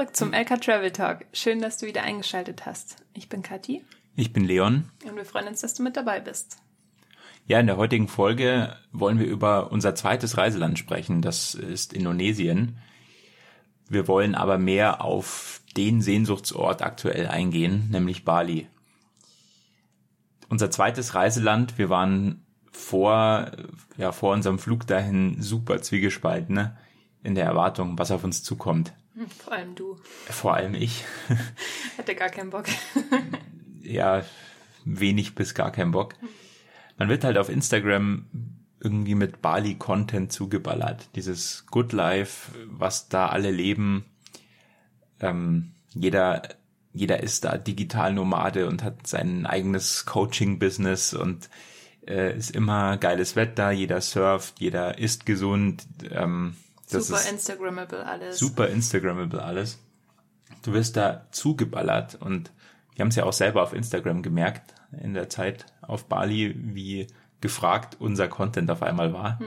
zurück zum LK Travel Talk. Schön, dass du wieder eingeschaltet hast. Ich bin Kathi. Ich bin Leon. Und wir freuen uns, dass du mit dabei bist. Ja, in der heutigen Folge wollen wir über unser zweites Reiseland sprechen. Das ist Indonesien. Wir wollen aber mehr auf den Sehnsuchtsort aktuell eingehen, nämlich Bali. Unser zweites Reiseland, wir waren vor, ja, vor unserem Flug dahin super zwiegespalten, ne? in der Erwartung, was auf uns zukommt. Vor allem du. Vor allem ich. Hatte gar keinen Bock. ja, wenig bis gar keinen Bock. Man wird halt auf Instagram irgendwie mit Bali-Content zugeballert. Dieses Good Life, was da alle leben. Ähm, jeder, jeder ist da digital Nomade und hat sein eigenes Coaching-Business und äh, ist immer geiles Wetter, jeder surft, jeder isst gesund. Ähm, das super Instagrammable alles. Super Instagrammable alles. Du wirst da zugeballert und wir haben es ja auch selber auf Instagram gemerkt in der Zeit auf Bali, wie gefragt unser Content auf einmal war, hm.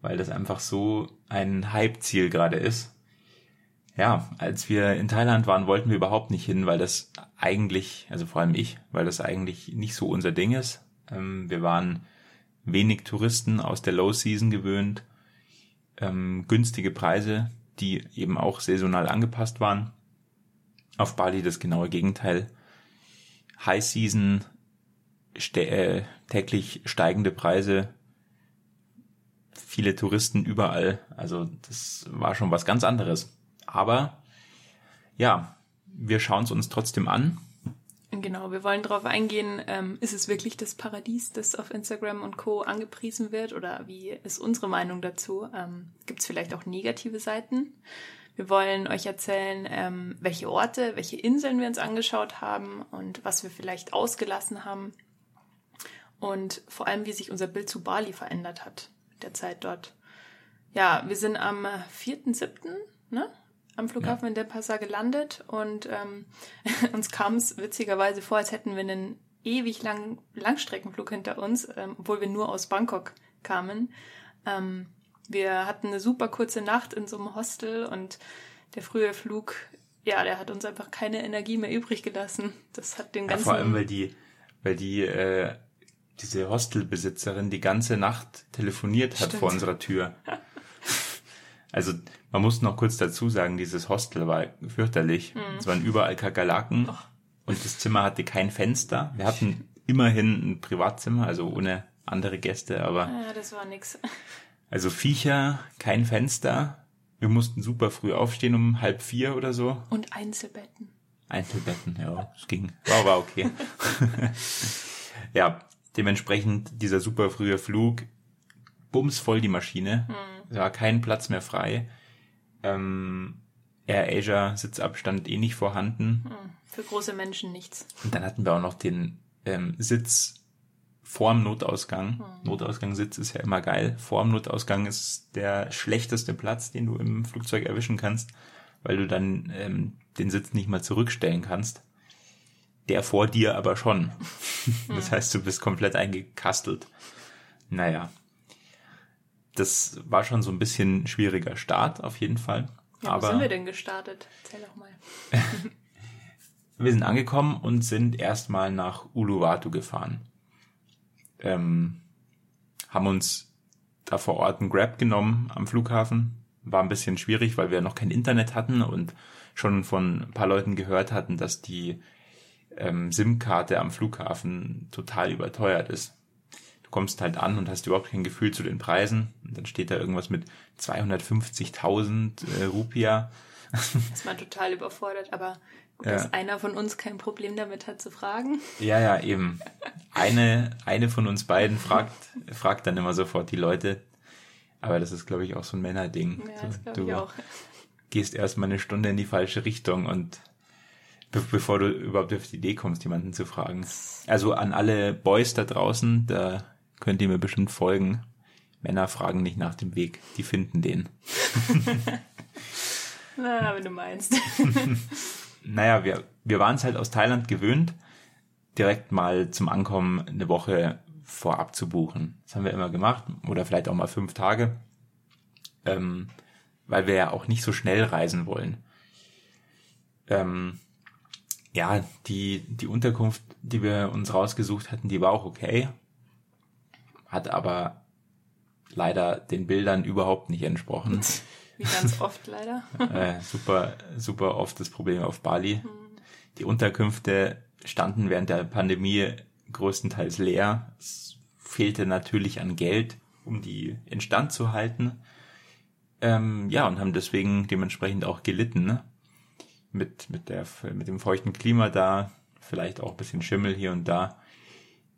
weil das einfach so ein Hype-Ziel gerade ist. Ja, als wir in Thailand waren, wollten wir überhaupt nicht hin, weil das eigentlich, also vor allem ich, weil das eigentlich nicht so unser Ding ist. Ähm, wir waren wenig Touristen aus der Low Season gewöhnt, ähm, günstige Preise, die eben auch saisonal angepasst waren. Auf Bali das genaue Gegenteil. High Season, äh, täglich steigende Preise, viele Touristen überall. Also das war schon was ganz anderes. Aber ja, wir schauen es uns trotzdem an Genau, wir wollen darauf eingehen, ähm, ist es wirklich das Paradies, das auf Instagram und Co. angepriesen wird oder wie ist unsere Meinung dazu? Ähm, Gibt es vielleicht auch negative Seiten? Wir wollen euch erzählen, ähm, welche Orte, welche Inseln wir uns angeschaut haben und was wir vielleicht ausgelassen haben und vor allem, wie sich unser Bild zu Bali verändert hat mit der Zeit dort. Ja, wir sind am 4.7., ne? Am Flughafen ja. in Denpasar gelandet und ähm, uns kam es witzigerweise vor, als hätten wir einen ewig langen Langstreckenflug hinter uns, ähm, obwohl wir nur aus Bangkok kamen. Ähm, wir hatten eine super kurze Nacht in so einem Hostel und der frühe Flug, ja, der hat uns einfach keine Energie mehr übrig gelassen. Das hat den ganzen. Ja, vor allem, weil die, weil die, äh, diese Hostelbesitzerin die ganze Nacht telefoniert hat Stimmt. vor unserer Tür. Also man muss noch kurz dazu sagen, dieses Hostel war fürchterlich. Mhm. Es waren überall Kakerlaken oh. und das Zimmer hatte kein Fenster. Wir hatten immerhin ein Privatzimmer, also ohne andere Gäste, aber. Ja, das war nix. Also Viecher, kein Fenster. Wir mussten super früh aufstehen um halb vier oder so. Und Einzelbetten. Einzelbetten, ja, es ging. War, war okay. ja, dementsprechend dieser super frühe Flug, bumsvoll die Maschine. Mhm da war kein Platz mehr frei. Ähm, Air Asia Sitzabstand eh nicht vorhanden. Hm, für große Menschen nichts. Und dann hatten wir auch noch den ähm, Sitz vorm Notausgang. Hm. Notausgangssitz ist ja immer geil. Vorm Notausgang ist der schlechteste Platz, den du im Flugzeug erwischen kannst, weil du dann ähm, den Sitz nicht mal zurückstellen kannst. Der vor dir aber schon. das hm. heißt, du bist komplett eingekastelt. Naja, das war schon so ein bisschen schwieriger Start auf jeden Fall. Ja, Aber wo sind wir denn gestartet? Erzähl doch mal. wir sind angekommen und sind erstmal nach Uluwatu gefahren. Ähm, haben uns da vor Ort einen Grab genommen am Flughafen. War ein bisschen schwierig, weil wir noch kein Internet hatten und schon von ein paar Leuten gehört hatten, dass die ähm, SIM-Karte am Flughafen total überteuert ist du kommst halt an und hast überhaupt kein Gefühl zu den Preisen. Und dann steht da irgendwas mit 250.000 äh, Rupia. ist man total überfordert, aber gut, ja. dass einer von uns kein Problem damit hat zu fragen. Ja, ja, eben. Eine, eine von uns beiden fragt, fragt dann immer sofort die Leute. Aber das ist, glaube ich, auch so ein Männerding. Ja, das glaube ich auch. Gehst erstmal eine Stunde in die falsche Richtung und be bevor du überhaupt auf die Idee kommst, jemanden zu fragen. Also an alle Boys da draußen, da könnt ihr mir bestimmt folgen. Männer fragen nicht nach dem Weg, die finden den. Na, wenn du meinst. naja, wir, wir waren es halt aus Thailand gewöhnt, direkt mal zum Ankommen eine Woche vorab zu buchen. Das haben wir immer gemacht oder vielleicht auch mal fünf Tage, ähm, weil wir ja auch nicht so schnell reisen wollen. Ähm, ja, die, die Unterkunft, die wir uns rausgesucht hatten, die war auch okay. Hat aber leider den Bildern überhaupt nicht entsprochen. Wie ganz oft leider. äh, super, super oft das Problem auf Bali. Die Unterkünfte standen während der Pandemie größtenteils leer. Es fehlte natürlich an Geld, um die instand zu halten. Ähm, ja, und haben deswegen dementsprechend auch gelitten. Ne? Mit, mit, der, mit dem feuchten Klima da, vielleicht auch ein bisschen Schimmel hier und da.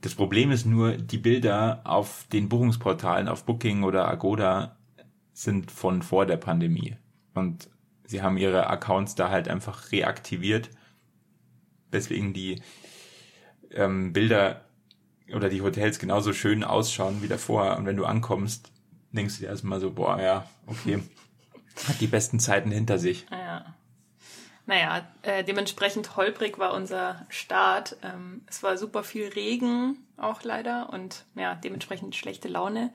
Das Problem ist nur, die Bilder auf den Buchungsportalen, auf Booking oder Agoda, sind von vor der Pandemie. Und sie haben ihre Accounts da halt einfach reaktiviert, weswegen die ähm, Bilder oder die Hotels genauso schön ausschauen wie davor. Und wenn du ankommst, denkst du dir erstmal so, boah, ja, okay, hat die besten Zeiten hinter sich. Ja. Naja, äh, dementsprechend holprig war unser Start. Ähm, es war super viel Regen auch leider und ja, dementsprechend schlechte Laune.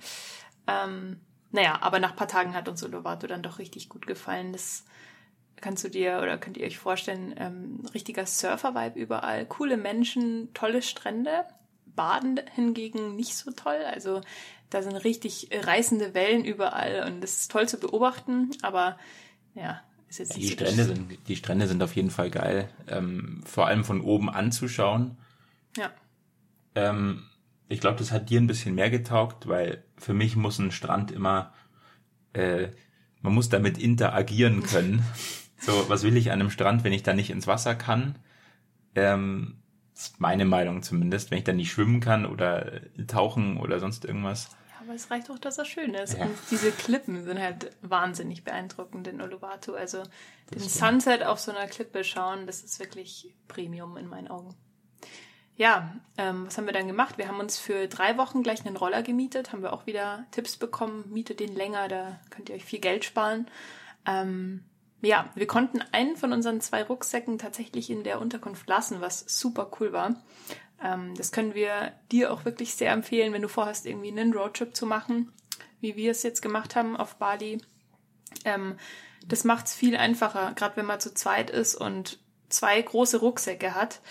Ähm, naja, aber nach paar Tagen hat uns Uluwatu dann doch richtig gut gefallen. Das kannst du dir oder könnt ihr euch vorstellen, ähm, richtiger Surfer-Vibe überall, coole Menschen, tolle Strände. Baden hingegen nicht so toll. Also da sind richtig reißende Wellen überall und das ist toll zu beobachten, aber ja, die so Strände sind, die Strände sind auf jeden Fall geil. Ähm, vor allem von oben anzuschauen. Ja, Ähm, ich glaube, das hat dir ein bisschen mehr getaugt, weil für mich muss ein Strand immer, äh, man muss damit interagieren können. so, was will ich an einem Strand, wenn ich da nicht ins Wasser kann? Ähm, ist meine Meinung zumindest, wenn ich da nicht schwimmen kann oder tauchen oder sonst irgendwas. Es reicht auch, dass er schön ist. Ja. Und diese Klippen sind halt wahnsinnig beeindruckend in Uluwatu. Also den Sunset auf so einer Klippe schauen, das ist wirklich Premium in meinen Augen. Ja, ähm, was haben wir dann gemacht? Wir haben uns für drei Wochen gleich einen Roller gemietet, haben wir auch wieder Tipps bekommen, mietet den länger, da könnt ihr euch viel Geld sparen. Ähm, ja, wir konnten einen von unseren zwei Rucksäcken tatsächlich in der Unterkunft lassen, was super cool war. Ähm, das können wir dir auch wirklich sehr empfehlen, wenn du vorhast, irgendwie einen Roadtrip zu machen, wie wir es jetzt gemacht haben auf Bali. Ähm, das macht es viel einfacher, gerade wenn man zu zweit ist und zwei große Rucksäcke hat.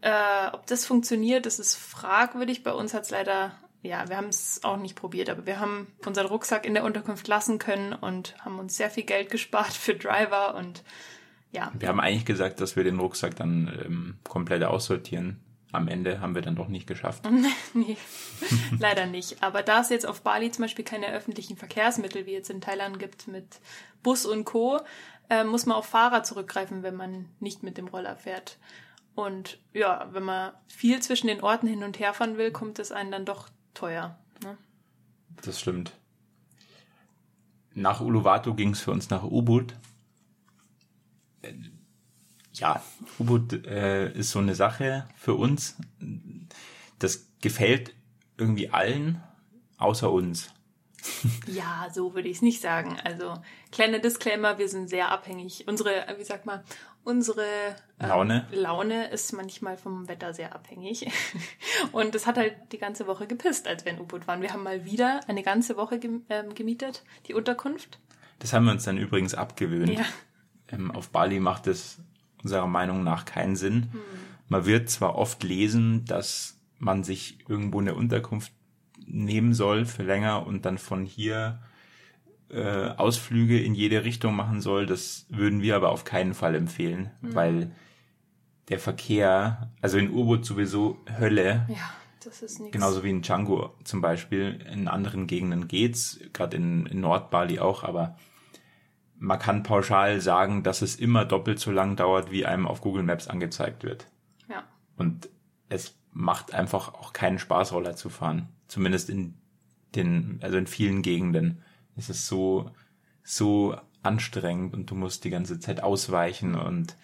Äh, ob das funktioniert, das ist fragwürdig. Bei uns hat es leider, ja, wir haben es auch nicht probiert, aber wir haben unseren Rucksack in der Unterkunft lassen können und haben uns sehr viel Geld gespart für Driver und ja, Wir haben eigentlich gesagt, dass wir den Rucksack dann ähm, komplett aussortieren. Am Ende haben wir dann doch nicht geschafft. nee, leider nicht. Aber da es jetzt auf Bali zum Beispiel keine öffentlichen Verkehrsmittel wie jetzt in Thailand gibt mit Bus und Co., äh, muss man auf Fahrer zurückgreifen, wenn man nicht mit dem Roller fährt. Und ja, wenn man viel zwischen den Orten hin und her fahren will, kommt es einen dann doch teuer. Ne? Das stimmt. Nach Uluwatu ging es für uns nach Ubud. Ja, Ubud äh, ist so eine Sache für uns. Das gefällt irgendwie allen, außer uns. Ja, so würde ich es nicht sagen. Also kleiner Disclaimer, wir sind sehr abhängig. Unsere, äh, wie sagt man, unsere äh, Laune? Laune ist manchmal vom Wetter sehr abhängig. Und es hat halt die ganze Woche gepisst, als wir in U-Boot waren. Wir haben mal wieder eine ganze Woche gem ähm, gemietet, die Unterkunft. Das haben wir uns dann übrigens abgewöhnt. Ja. Ähm, auf Bali macht es unserer Meinung nach keinen Sinn. Man wird zwar oft lesen, dass man sich irgendwo eine Unterkunft nehmen soll für länger und dann von hier äh, Ausflüge in jede Richtung machen soll. Das würden wir aber auf keinen Fall empfehlen, weil der Verkehr, also in U-Boot sowieso Hölle, Ja, das ist nichts. Genauso wie in Django zum Beispiel. In anderen Gegenden geht's, gerade in, in Nordbali auch, aber man kann pauschal sagen, dass es immer doppelt so lang dauert, wie einem auf Google Maps angezeigt wird. Ja. Und es macht einfach auch keinen Spaß, Roller zu fahren. Zumindest in den, also in vielen Gegenden ist es so, so anstrengend und du musst die ganze Zeit ausweichen und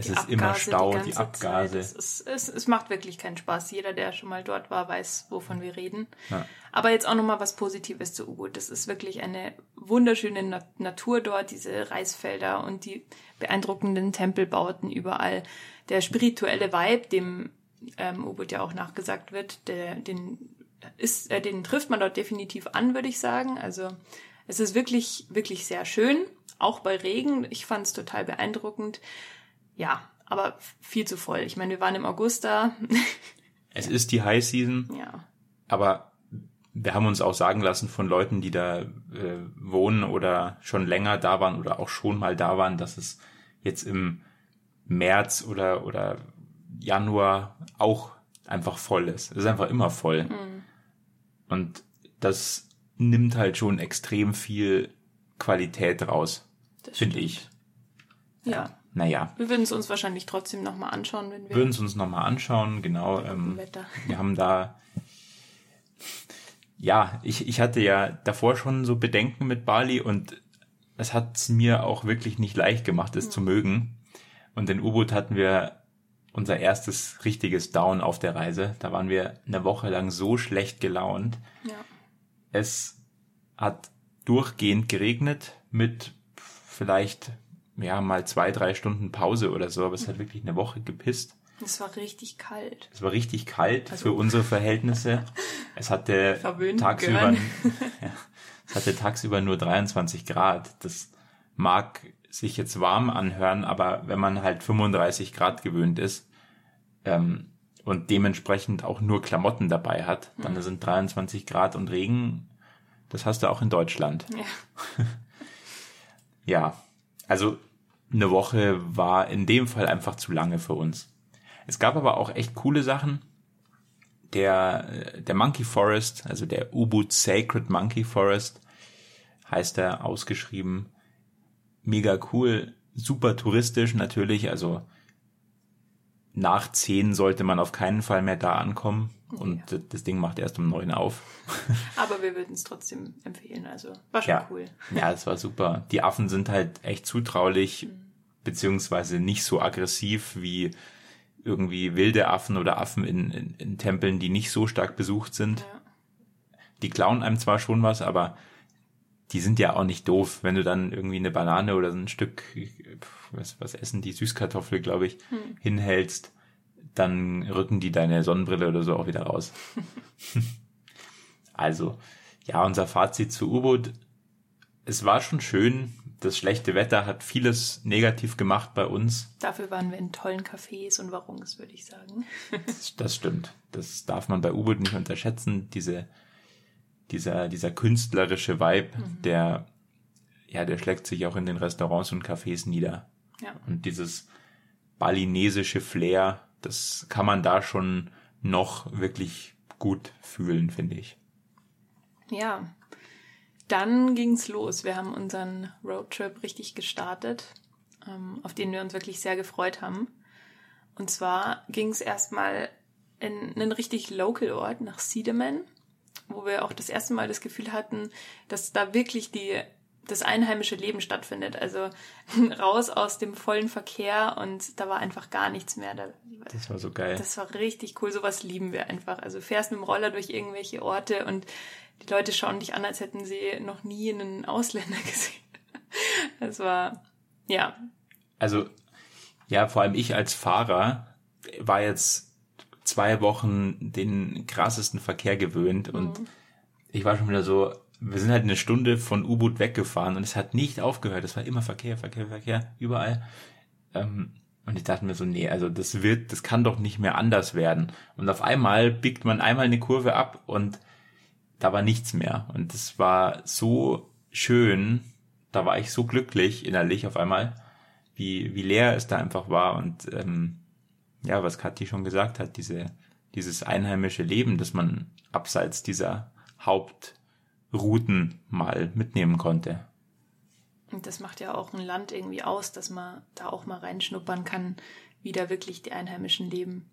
es Die ist immer Abgase Stau, ganze die Zeit. Abgase. Es, ist, es, es macht wirklich keinen Spaß. Jeder, der schon mal dort war, weiß, wovon wir reden. Ja. Aber jetzt auch nochmal was Positives zu U-Boot. Das ist wirklich eine wunderschöne Na Natur dort, diese Reisfelder und die beeindruckenden Tempelbauten überall. Der spirituelle Vibe, dem ähm, U-Boot ja auch nachgesagt wird, der, den, ist, äh, den trifft man dort definitiv an, würde ich sagen. Also es ist wirklich, wirklich sehr schön, auch bei Regen. Ich fand es total beeindruckend. Ja, aber viel zu voll. Ich meine, wir waren im August da. Es ist die High Season. Ja. Aber wir haben uns auch sagen lassen von Leuten, die da äh, wohnen oder schon länger da waren oder auch schon mal da waren, dass es jetzt im März oder, oder Januar auch einfach voll ist. Es ist einfach immer voll. Mhm. Und das nimmt halt schon extrem viel Qualität raus, finde ich. Ja. Naja, Wir würden es uns wahrscheinlich trotzdem nochmal anschauen, wenn wir würden es uns nochmal anschauen, genau. Ähm, Wetter. wir haben da, ja, ich, ich hatte ja davor schon so Bedenken mit Bali und es hat es mir auch wirklich nicht leicht gemacht, es zu mögen. Und in U-Boot hatten wir unser erstes richtiges Down auf der Reise. Da waren wir eine Woche lang so schlecht gelaunt. Ja. Es hat durchgehend geregnet mit vielleicht ja mal zwei, drei Stunden Pause oder so, aber es hat wirklich eine Woche gepisst. Es war richtig kalt. Es war richtig kalt Also- für unsere Verhältnisse. Es hatte tagsüber, ja, es hatte tagsüber nur 23 Grad. Das mag sich jetzt warm anhören, aber wenn man halt 35 Grad gewöhnt ist ähm, und dementsprechend auch nur Klamotten dabei hat, Mhm. dann sind 23 Grad und Regen. Das hast du auch in Deutschland. Ja. Ja, also eine Woche war in dem Fall einfach zu lange für uns. Es gab aber auch echt coole Sachen. Der, der Monkey Forest, also der Ubud Sacred Monkey Forest, heißt er ausgeschrieben. Mega cool, super touristisch natürlich, also nach zehn sollte man auf keinen Fall mehr da ankommen. Und das Ding macht erst um neun auf. Aber wir würden es trotzdem empfehlen. Also war schon Ja. cool. Ja, es war super. Die Affen sind halt echt zutraulich, beziehungsweise nicht so aggressiv wie irgendwie wilde Affen oder Affen in, in, in Tempeln, die nicht so stark besucht sind. Ja. Die klauen einem zwar schon was, aber die sind ja auch nicht doof, wenn du dann irgendwie eine Banane oder ein Stück, was, was essen die, Süßkartoffel, glaube ich, hinhältst, dann rücken die deine Sonnenbrille oder so auch wieder raus. also, ja, unser Fazit zu U-Boot. Es war schon schön. Das schlechte Wetter hat vieles negativ gemacht bei uns. Dafür waren wir in tollen Cafés und Warungs, würde ich sagen. Das, das stimmt. Das darf man bei U-Boot nicht unterschätzen. Diese, dieser, dieser künstlerische Vibe, der, ja, der schlägt sich auch in den Restaurants und Cafés nieder. Ja. Und dieses balinesische Flair, das kann man da schon noch wirklich gut fühlen, finde ich. Ja. Dann ging's los. Wir haben unseren Roadtrip richtig gestartet, ähm, auf den wir uns wirklich sehr gefreut haben. Und zwar ging's erstmal in einen richtig local Ort nach Siedemann, wo wir auch das erste Mal das Gefühl hatten, dass da wirklich die das einheimische Leben stattfindet. Also raus aus dem vollen Verkehr und da war einfach gar nichts mehr. Da, Das war so geil. das war richtig cool. Sowas lieben wir einfach. Also fährst mit dem Roller durch irgendwelche Orte und die Leute schauen dich an, als hätten sie noch nie einen Ausländer gesehen. Das war, ja, Also, ja, vor allem ich als Fahrer war jetzt zwei Wochen den krassesten Verkehr gewöhnt und ich war schon wieder so, wir sind halt eine Stunde von U-Boot weggefahren und es hat nicht aufgehört. Es war immer Verkehr, Verkehr, Verkehr, überall. Ähm, und ich dachte mir so, nee, also das wird, das kann doch nicht mehr anders werden. Und auf einmal biegt man einmal eine Kurve ab und da war nichts mehr. Und das war so schön. Da war ich so glücklich innerlich auf einmal, wie, wie leer es da einfach war. Und ähm, ja, was Kathi schon gesagt hat, diese, dieses einheimische Leben, das man abseits dieser Hauptrouten mal mitnehmen konnte. und das macht ja auch ein Land irgendwie aus, dass man da auch mal reinschnuppern kann, wie da wirklich die Einheimischen leben.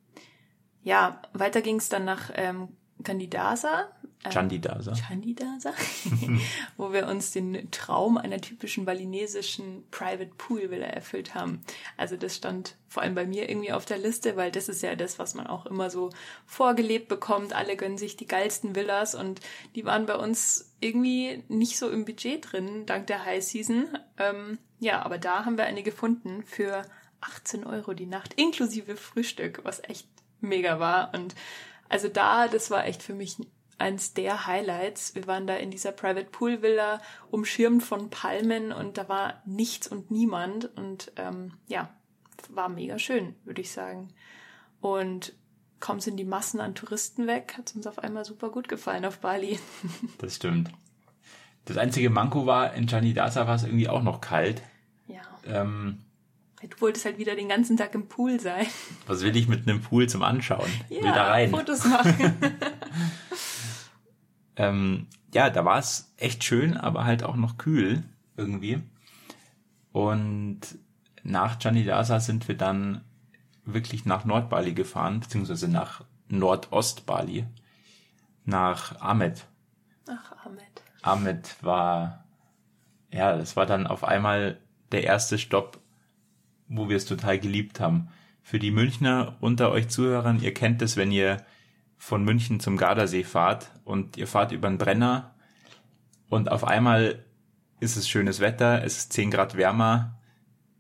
Ja, weiter ging es dann nach ähm, Candidasa. Ähm, Chandidasa. Candidasa, wo wir uns den Traum einer typischen balinesischen Private Pool Villa erfüllt haben. Also das stand vor allem bei mir irgendwie auf der Liste, weil das ist ja das, was man auch immer so vorgelebt bekommt. Alle gönnen sich die geilsten Villas und die waren bei uns irgendwie nicht so im Budget drin, dank der High Season. Ähm, ja, aber da haben wir eine gefunden für 18 Euro die Nacht, inklusive Frühstück, was echt mega war. Und also da, das war echt für mich eins der Highlights. Wir waren da in dieser Private Pool Villa, umschirmt von Palmen und da war nichts und niemand. Und ähm, ja, war mega schön, würde ich sagen. Und kaum sind die Massen an Touristen weg, hat es uns auf einmal super gut gefallen auf Bali. Das stimmt. Das einzige Manko war, in Chanidasa war es irgendwie auch noch kalt. Ja. Ähm, Du wolltest halt wieder den ganzen Tag im Pool sein. was will ich mit einem Pool zum Anschauen? Ja, will da rein. Fotos machen. Ähm, ja, da war es echt schön, aber halt auch noch kühl irgendwie. Und nach Chanidasa sind wir dann wirklich nach Nordbali gefahren, beziehungsweise nach Nordostbali, nach Ahmed. Ach, Ahmed. Ahmed war, ja, das war dann auf einmal der erste Stopp, wo wir es total geliebt haben. Für die Münchner unter euch Zuhörern, ihr kennt es, wenn ihr von München zum Gardasee fahrt und ihr fahrt über den Brenner und auf einmal ist es schönes Wetter, es ist 10 Grad wärmer,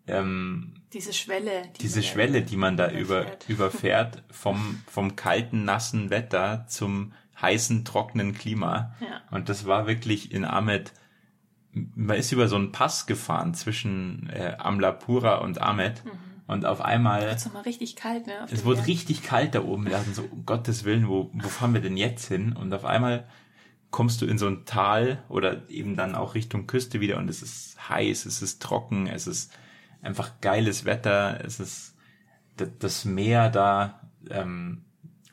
ähm, Diese Schwelle. die diese man da Schwelle, die man da über, überfährt. überfährt, vom, vom kalten, nassen Wetter zum heißen, trockenen Klima. Ja. Und das war wirklich in Ahmed, man ist über so einen Pass gefahren zwischen äh, Amlapura und Ahmed. Und auf einmal, Es ist mal richtig kalt, ne? auf es wurde Berg. richtig kalt da oben. Wir dachten so, um Gottes Willen, wo, wo fahren wir denn jetzt hin? Und auf einmal kommst du in so ein Tal oder eben dann auch Richtung Küste wieder und es ist heiß, es ist trocken, es ist einfach geiles Wetter, es ist das Meer da, ähm,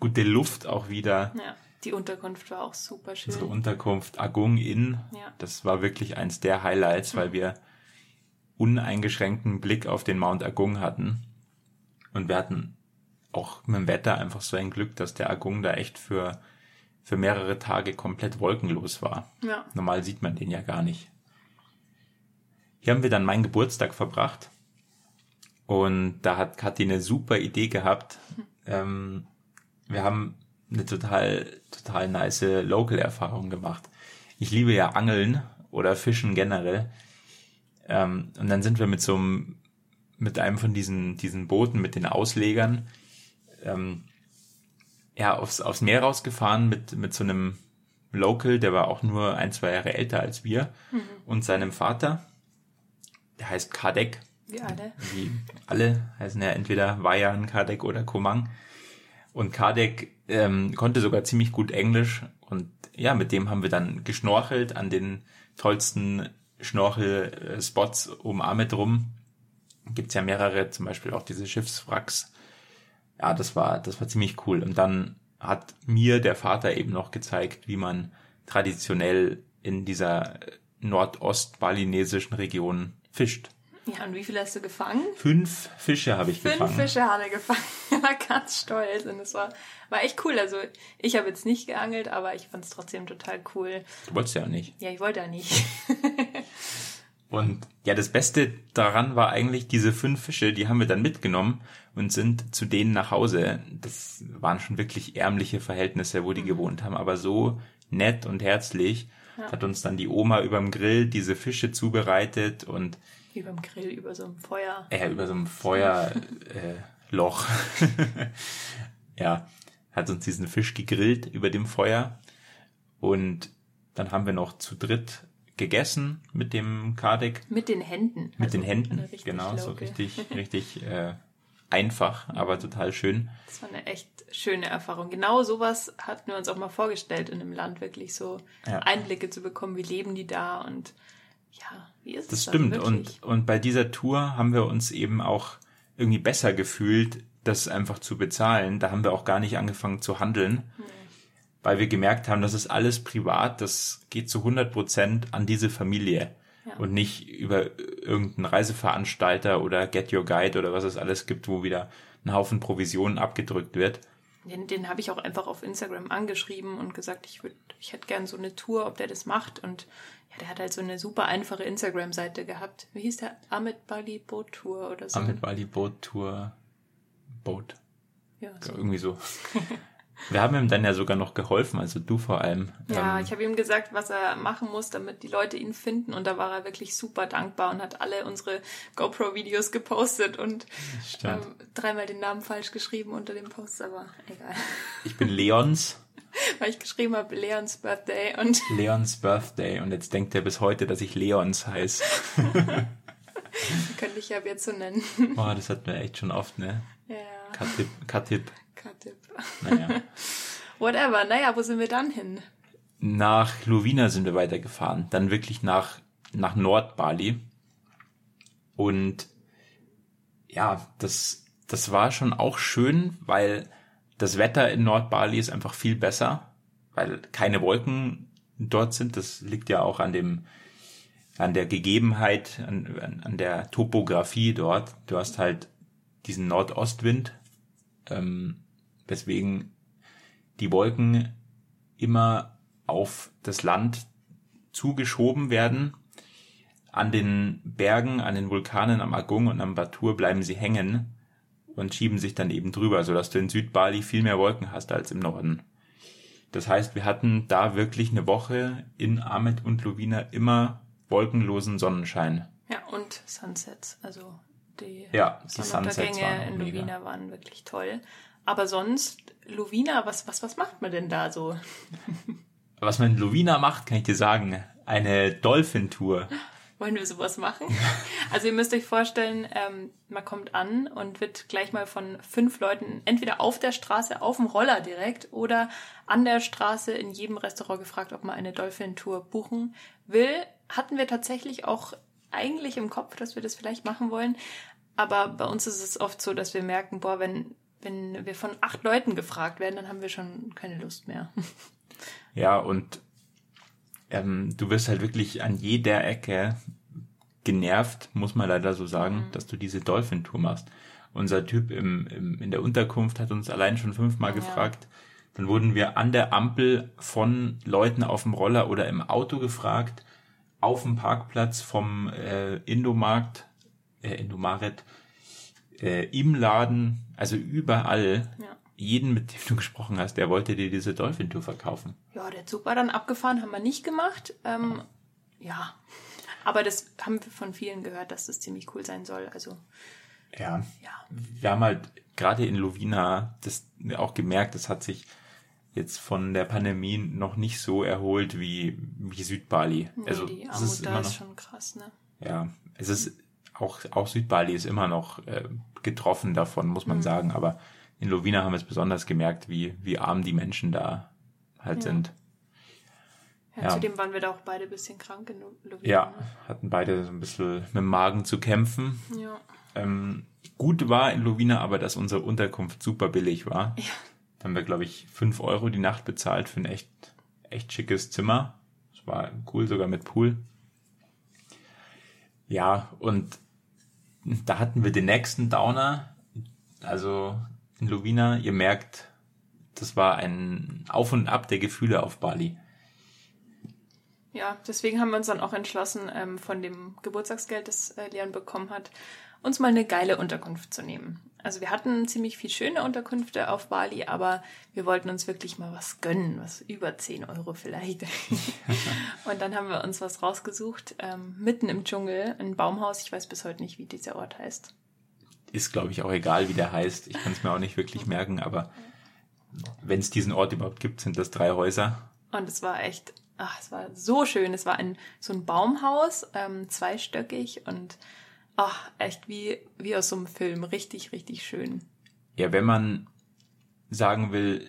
gute Luft auch wieder. Ja, die Unterkunft war auch super schön. Unsere Unterkunft Agung Inn, Ja. das war wirklich eins der Highlights, weil wir uneingeschränkten Blick auf den Mount Agung hatten. Und wir hatten auch mit dem Wetter einfach so ein Glück, dass der Agung da echt für, für mehrere Tage komplett wolkenlos war. Ja. Normal sieht man den ja gar nicht. Hier haben wir dann meinen Geburtstag verbracht. Und da hat Kathi eine super Idee gehabt. Ähm, wir haben eine total, total nice Local-Erfahrung gemacht. Ich liebe ja Angeln oder Fischen generell. Ähm, und dann sind wir mit so einem, mit einem von diesen, diesen Booten, mit den Auslegern, ähm, ja, aufs, aufs Meer rausgefahren mit, mit so einem Local, der war auch nur ein, zwei Jahre älter als wir und seinem Vater. Der heißt Kadek. Wie alle. Wie alle heißen ja entweder Wayan, Kadek oder Komang. Und Kadek ähm, konnte sogar ziemlich gut Englisch und ja, mit dem haben wir dann geschnorchelt an den tollsten Schnorchel-Spots um Ahmed rum. Gibt's ja mehrere, zum Beispiel auch diese Schiffswracks. Ja, das war, das war ziemlich cool. Und dann hat mir der Vater eben noch gezeigt, wie man traditionell in dieser nordost-balinesischen Region fischt. Ja, und wie viel hast du gefangen? Fünf Fische habe ich Fünf gefangen. Fische hat er gefangen. Er war ganz stolz und es war, war echt cool. Also ich habe jetzt nicht geangelt, aber ich fand es trotzdem total cool. Du wolltest ja auch nicht. Ja, ich wollte ja nicht. Und ja, das Beste daran war eigentlich diese fünf Fische, die haben wir dann mitgenommen und sind zu denen nach Hause. Das waren schon wirklich ärmliche Verhältnisse, wo die gewohnt haben, aber so nett und herzlich hat uns dann die Oma überm Grill diese Fische zubereitet und Überm Grill, über so einem Feuer. ja, über so einem Feuerloch. Äh, ja, hat uns diesen Fisch gegrillt über dem Feuer. Und dann haben wir noch zu dritt gegessen mit dem Kardec. Mit den Händen. Mit Also den Händen, genau, so local. richtig, richtig äh, einfach, aber total schön. Das war eine echt schöne Erfahrung. Genau sowas hatten wir uns auch mal vorgestellt in einem Land, wirklich so Ja. Einblicke zu bekommen, wie leben die da und ja, wie ist Das dann stimmt. Und, und bei dieser Tour haben wir uns eben auch irgendwie besser gefühlt, das einfach zu bezahlen. Da haben wir auch gar nicht angefangen zu handeln, weil wir gemerkt haben, das ist alles privat, das geht zu 100 Prozent an diese Familie Ja. und nicht über irgendeinen Reiseveranstalter oder Get Your Guide oder was es alles gibt, wo wieder ein Haufen Provisionen abgedrückt wird. Den, den habe ich auch einfach auf Instagram angeschrieben und gesagt, ich würde, ich hätte gern so eine Tour, ob der das macht. Und ja, der hat halt so eine super einfache Instagram-Seite gehabt. Wie hieß der? Ahmed Bali Boat Tour oder so. Ahmed Bali Boat Tour Boat. Ja, so. Irgendwie so. Wir haben ihm dann ja sogar noch geholfen, also du vor allem. Ja, Ähm, ich habe ihm gesagt, was er machen muss, damit die Leute ihn finden. Und da war er wirklich super dankbar und hat alle unsere GoPro-Videos gepostet und ähm, dreimal den Namen falsch geschrieben unter dem Post, aber egal. Ich bin Leons, Weil ich geschrieben habe, Leons Birthday und Leons Birthday und jetzt denkt er bis heute, dass ich Leons heiße. Könnte ich ja jetzt so nennen. Boah, das hatten wir echt schon oft, ne? Ja. Katip, Katip. Katip. Naja. Whatever. Naja, wo sind wir dann hin? Nach Lovina sind wir weitergefahren. Dann wirklich nach, nach Nordbali. Und ja, das, das war schon auch schön, weil das Wetter in Nordbali ist einfach viel besser, weil keine Wolken dort sind. Das liegt ja auch an dem, an der Gegebenheit, an, an, der Topografie dort. Du hast halt diesen Nordostwind, ähm, weswegen die Wolken immer auf das Land zugeschoben werden. An den Bergen, an den Vulkanen am Agung und am Batur bleiben sie hängen und schieben sich dann eben drüber, sodass du in Südbali viel mehr Wolken hast als im Norden. Das heißt, wir hatten da wirklich eine Woche in Ahmed und Lovina immer wolkenlosen Sonnenschein. Ja, und Sunsets. Also die Ja, die Sonnenuntergänge in. Lovina waren wirklich toll. Aber sonst, Lovina, was, was, was macht man denn da so? Was man in Lovina macht, kann ich dir sagen, eine Dolphin-Tour. Wollen wir sowas machen? Also ihr müsst euch vorstellen, ähm, man kommt an und wird gleich mal von fünf Leuten entweder auf der Straße, auf dem Roller direkt oder an der Straße in jedem Restaurant gefragt, ob man eine Dolphin-Tour buchen will. Hatten wir tatsächlich auch eigentlich im Kopf, dass wir das vielleicht machen wollen. Aber bei uns ist es oft so, dass wir merken, boah, wenn, wenn wir von acht Leuten gefragt werden, dann haben wir schon keine Lust mehr. Ja, und ähm, du wirst halt wirklich an jeder Ecke genervt, muss man leider so sagen, dass du diese Dolphin-Tour machst. Unser Typ im, im, in der Unterkunft hat uns allein schon fünfmal Ja. gefragt. Dann wurden wir an der Ampel von Leuten auf dem Roller oder im Auto gefragt, auf dem Parkplatz vom äh, Indomarkt, äh, Indomaret, äh, im Laden, also überall. Ja. Jeden, mit dem du gesprochen hast, der wollte dir diese Dolphin-Tour verkaufen. Ja, der Zug war dann abgefahren, haben wir nicht gemacht. Ähm, ja, aber das haben wir von vielen gehört, dass das ziemlich cool sein soll. Also Ja. ja, Wir haben halt gerade in Lovina das auch gemerkt, das hat sich jetzt von der Pandemie noch nicht so erholt wie, wie Südbali. nee, also die Armut ist da ist schon krass, ne? ja, es ist auch, auch Südbali ist immer noch äh, getroffen davon, muss Mhm. man sagen, aber in Lovina haben wir es besonders gemerkt, wie, wie arm die Menschen da halt Ja. sind. Ja, Ja. Zudem waren wir da auch beide ein bisschen krank in Lo- Lovina. Ja, hatten beide so ein bisschen mit dem Magen zu kämpfen. Ja. Ähm, gut war in Lovina aber, dass unsere Unterkunft super billig war. Ja. Da haben wir, glaube ich, fünf Euro die Nacht bezahlt für ein echt, echt schickes Zimmer. Das war cool, sogar mit Pool. Ja, und da hatten wir den nächsten Downer. Also in Lovina, ihr merkt, das war ein Auf und Ab der Gefühle auf Bali. Ja, deswegen haben wir uns dann auch entschlossen, ähm, von dem Geburtstagsgeld, das äh, Leon bekommen hat, uns mal eine geile Unterkunft zu nehmen. Also wir hatten ziemlich viel schöne Unterkünfte auf Bali, aber wir wollten uns wirklich mal was gönnen, was über 10 Euro vielleicht. und dann haben wir uns was rausgesucht, ähm, mitten im Dschungel, ein Baumhaus. Ich weiß bis heute nicht, wie dieser Ort heißt. Ist, glaube ich, auch egal, wie der heißt. Ich kann es mir auch nicht wirklich merken, aber wenn es diesen Ort überhaupt gibt, sind das drei Häuser. Und es war echt, ach, es war so schön. Es war ein so ein Baumhaus, ähm, zweistöckig und ach, echt wie, wie aus so einem Film. Richtig, richtig schön. Ja, wenn man sagen will,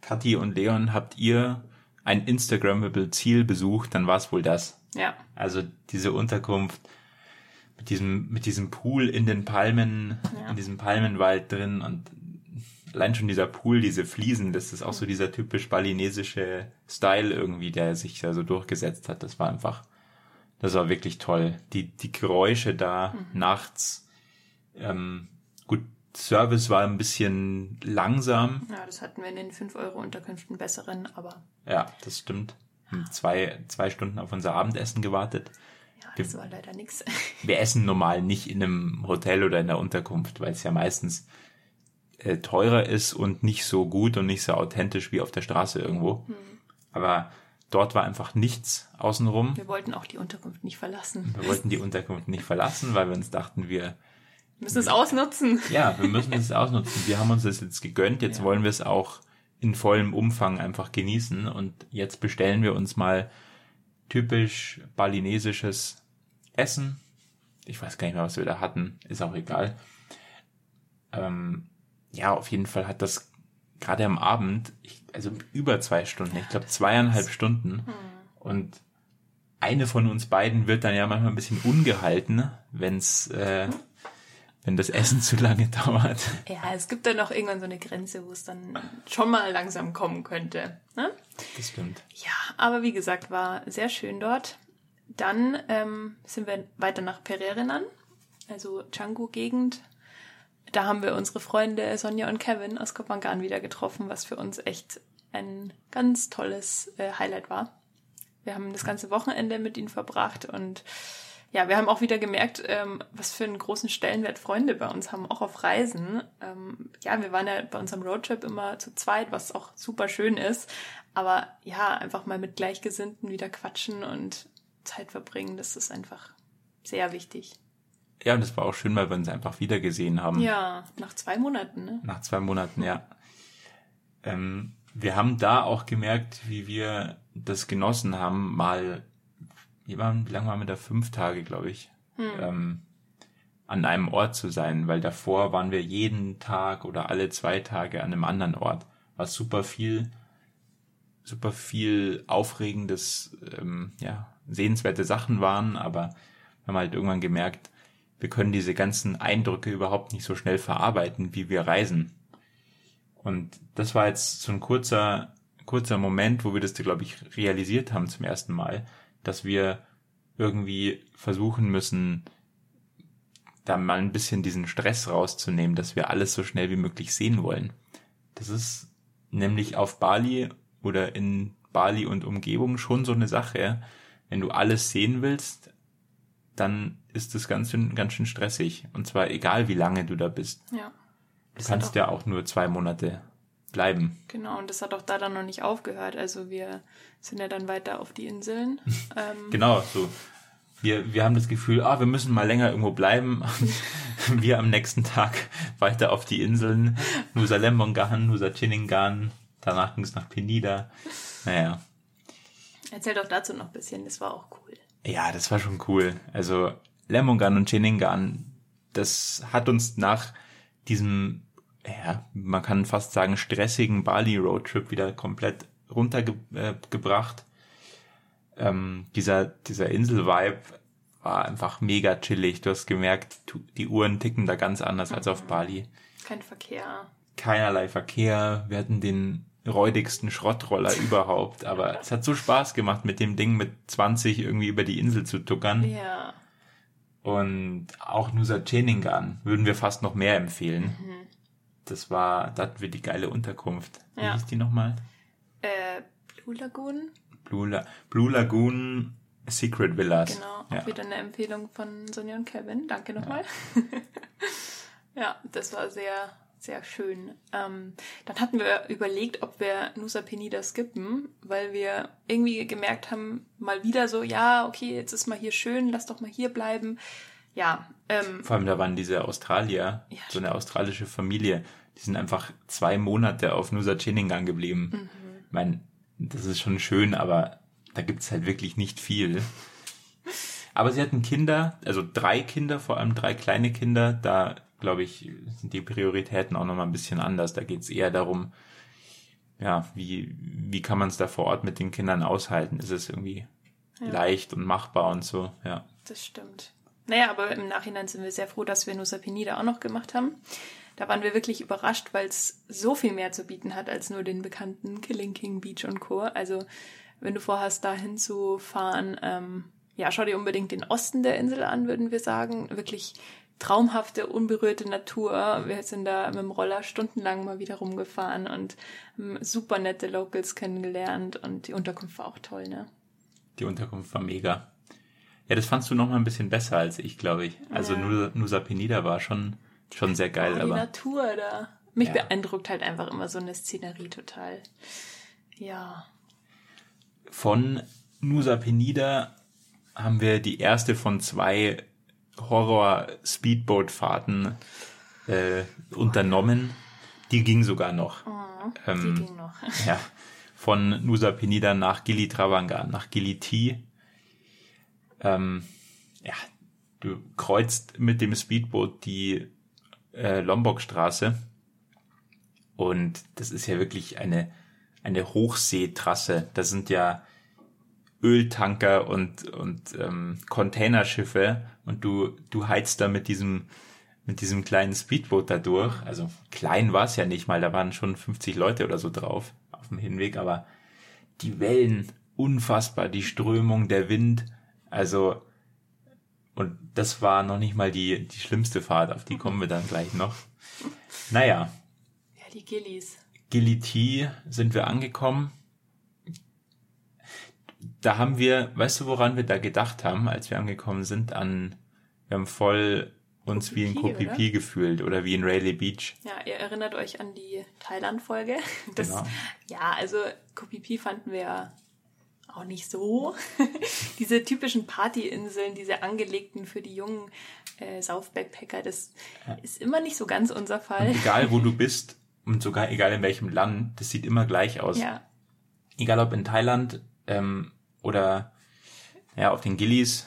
Kathi und Leon, habt ihr ein Instagrammable Ziel besucht, dann war es wohl das. Ja, Also diese Unterkunft mit diesem, mit diesem Pool in den Palmen, Ja. in diesem Palmenwald drin und allein schon dieser Pool, diese Fliesen, das ist auch so dieser typisch balinesische Style irgendwie, der sich da so durchgesetzt hat. Das war einfach, das war wirklich toll. Die, die Geräusche da nachts, ähm, gut, Service war ein bisschen langsam, ja, das hatten wir in den 5-Euro-Unterkünften besseren, aber ja, das stimmt. Haben Zwei, zwei Stunden auf unser Abendessen gewartet. ja, das war leider nix. wir essen normal nicht in einem Hotel oder in der Unterkunft, weil es ja meistens äh, teurer ist und nicht so gut und nicht so authentisch wie auf der Straße irgendwo. Aber dort war einfach nichts außenrum. Wir wollten auch die Unterkunft nicht verlassen. Wir wollten die Unterkunft nicht verlassen, weil wir uns dachten, wir, müssen es ausnutzen. ja, wir müssen es ausnutzen. Wir haben uns das jetzt gegönnt, jetzt Ja. wollen wir es auch in vollem Umfang einfach genießen und jetzt bestellen wir uns mal typisch balinesisches Essen ich weiß gar nicht mehr, was wir da hatten, ist auch egal. Ähm, ja, auf jeden Fall hat das gerade am Abend, ich, also über zwei Stunden, ich glaube zweieinhalb Stunden. Hm. Und eine von uns beiden wird dann ja manchmal ein bisschen ungehalten, wenn's äh, wenn das Essen zu lange dauert. Ja, es gibt dann noch irgendwann so eine Grenze, wo es dann schon mal langsam kommen könnte. Ne? Das stimmt. Ja, aber wie gesagt, war sehr schön dort. Dann ähm, sind wir weiter nach Pererenan, also Canggu-Gegend. Da haben wir unsere Freunde Sonja und Kevin aus Kopangan wieder getroffen, was für uns echt ein ganz tolles äh, Highlight war. Wir haben das ganze Wochenende mit ihnen verbracht und ja, wir haben auch wieder gemerkt, ähm, was für einen großen Stellenwert Freunde bei uns haben, auch auf Reisen. Ähm, ja, wir waren ja bei unserem Roadtrip immer zu zweit, was auch super schön ist. Aber ja, einfach mal mit Gleichgesinnten wieder quatschen und Zeit verbringen, das ist einfach sehr wichtig. Ja, und es war auch schön, weil wir uns einfach wieder gesehen haben. Ja, nach zwei Monaten, ne? Nach zwei Monaten, ja. Ähm, wir haben da auch gemerkt, wie wir das genossen haben, mal wie, waren, wie lange waren wir da? Fünf Tage, glaube ich, hm. ähm, an einem Ort zu sein, weil davor waren wir jeden Tag oder alle zwei Tage an einem anderen Ort, was super viel, super viel aufregendes, ähm, ja, sehenswerte Sachen waren, aber wir haben halt irgendwann gemerkt, wir können diese ganzen Eindrücke überhaupt nicht so schnell verarbeiten, wie wir reisen. Und das war jetzt so ein kurzer, kurzer Moment, wo wir das, glaube ich, realisiert haben zum ersten Mal, dass wir irgendwie versuchen müssen, da mal ein bisschen diesen Stress rauszunehmen, dass wir alles so schnell wie möglich sehen wollen. Das ist nämlich auf Bali oder in Bali und Umgebung schon so eine Sache. Wenn du alles sehen willst, dann ist das ganz schön, ganz schön stressig. Und zwar egal, wie lange du da bist. Ja. Du kannst ja auch nur zwei Monate bleiben. Genau, und das hat auch da dann noch nicht aufgehört. Also wir sind ja dann weiter auf die Inseln. Ähm genau, so. Wir, wir haben das Gefühl, ah, wir müssen mal länger irgendwo bleiben. wir am nächsten Tag weiter auf die Inseln. Nusa Lembongan, Nusa Chiningan. Danach ging es nach Penida. Naja. Erzähl doch dazu noch ein bisschen, das war auch cool. Ja, das war schon cool. Also Lemongan und Chiningan, das hat uns nach diesem ja, man kann fast sagen, stressigen Bali-Roadtrip wieder komplett runtergebracht. Äh, ähm, dieser, dieser Insel-Vibe war einfach mega chillig. Du hast gemerkt, die Uhren ticken da ganz anders mhm. als auf mhm. Bali. Kein Verkehr. Keinerlei Verkehr. Wir hatten den räudigsten Schrottroller überhaupt. Aber es hat so Spaß gemacht, mit dem Ding mit 20 irgendwie über die Insel zu tuckern. Ja. Und auch Nusa Cheningan würden wir fast noch mehr empfehlen. Mhm. Das war, da hatten wir die geile Unterkunft. Wie ja. hieß die nochmal? Äh, Blue Lagoon. Blue, La Blue Lagoon Secret Villas. Genau, auch ja. wieder eine Empfehlung von Sonja und Kevin. Danke nochmal. Ja. ja, das war sehr, sehr schön. Ähm, dann hatten wir überlegt, ob wir Nusa Penida skippen, weil wir irgendwie gemerkt haben, mal wieder so, ja, okay, jetzt ist mal hier schön, lass doch mal hier bleiben. Ja. Ähm, Vor allem, da waren diese Australier, ja, so eine australische Familie die sind einfach zwei Monate auf Nusa Cheningan geblieben. Mhm. Ich meine, das ist schon schön, aber da gibt's halt wirklich nicht viel. Aber sie hatten Kinder, also drei Kinder, vor allem drei kleine Kinder. Da, glaube ich, sind die Prioritäten auch nochmal ein bisschen anders. Da geht's eher darum, ja, wie, wie kann man es da vor Ort mit den Kindern aushalten? Ist es irgendwie ja. leicht und machbar und so, ja. Das stimmt. Naja, aber im Nachhinein sind wir sehr froh, dass wir Nusa Penida auch noch gemacht haben da waren wir wirklich überrascht, weil es so viel mehr zu bieten hat als nur den bekannten Killing King Beach und Co. Also wenn du vorhast, dahin zu fahren, ähm, ja, schau dir unbedingt den Osten der Insel an, würden wir sagen. Wirklich traumhafte, unberührte Natur. Wir sind da mit dem Roller stundenlang mal wieder rumgefahren und super nette Locals kennengelernt und die Unterkunft war auch toll, ne? Die Unterkunft war mega. Ja, das fandst du noch mal ein bisschen besser als ich, glaube ich. Also ja. Nusa Penida war schon Schon sehr geil, oh, die aber. Die Natur da. Mich ja. beeindruckt halt einfach immer so eine Szenerie total. Ja. Von Nusa Penida haben wir die erste von zwei Horror-Speedboat-Fahrten äh, unternommen. Die ging sogar noch. Oh, ähm, die ging noch. ja. Von Nusa Penida nach Gili Travangan, nach Gili T. Ähm, ja, du kreuzt mit dem Speedboot die äh, Lombokstraße und das ist ja wirklich eine, eine Hochseetrasse. Da sind ja Öltanker und, und ähm, Containerschiffe und du, du heizt da mit diesem, mit diesem kleinen Speedboot da durch. Also klein war es ja nicht mal, da waren schon 50 Leute oder so drauf auf dem Hinweg, aber die Wellen unfassbar, die Strömung, der Wind, also und das war noch nicht mal die, die schlimmste Fahrt, auf die kommen wir dann gleich noch. Naja, die Gillies. Giliti sind wir angekommen. Da haben wir, weißt du, woran wir da gedacht haben, als wir angekommen sind? An, wir haben voll uns Kopipi, wie in Kopipi oder? gefühlt oder wie in Rayleigh Beach. Ja, ihr erinnert euch an die Thailand-Folge. Genau. Ja, also Kopipi fanden wir auch nicht so. diese typischen Partyinseln, diese angelegten für die jungen äh, South-Backpacker, das ja. ist immer nicht so ganz unser Fall. Und egal, wo du bist, und sogar egal in welchem Land, das sieht immer gleich aus. Ja. Egal ob in Thailand ähm, oder ja auf den Gillies,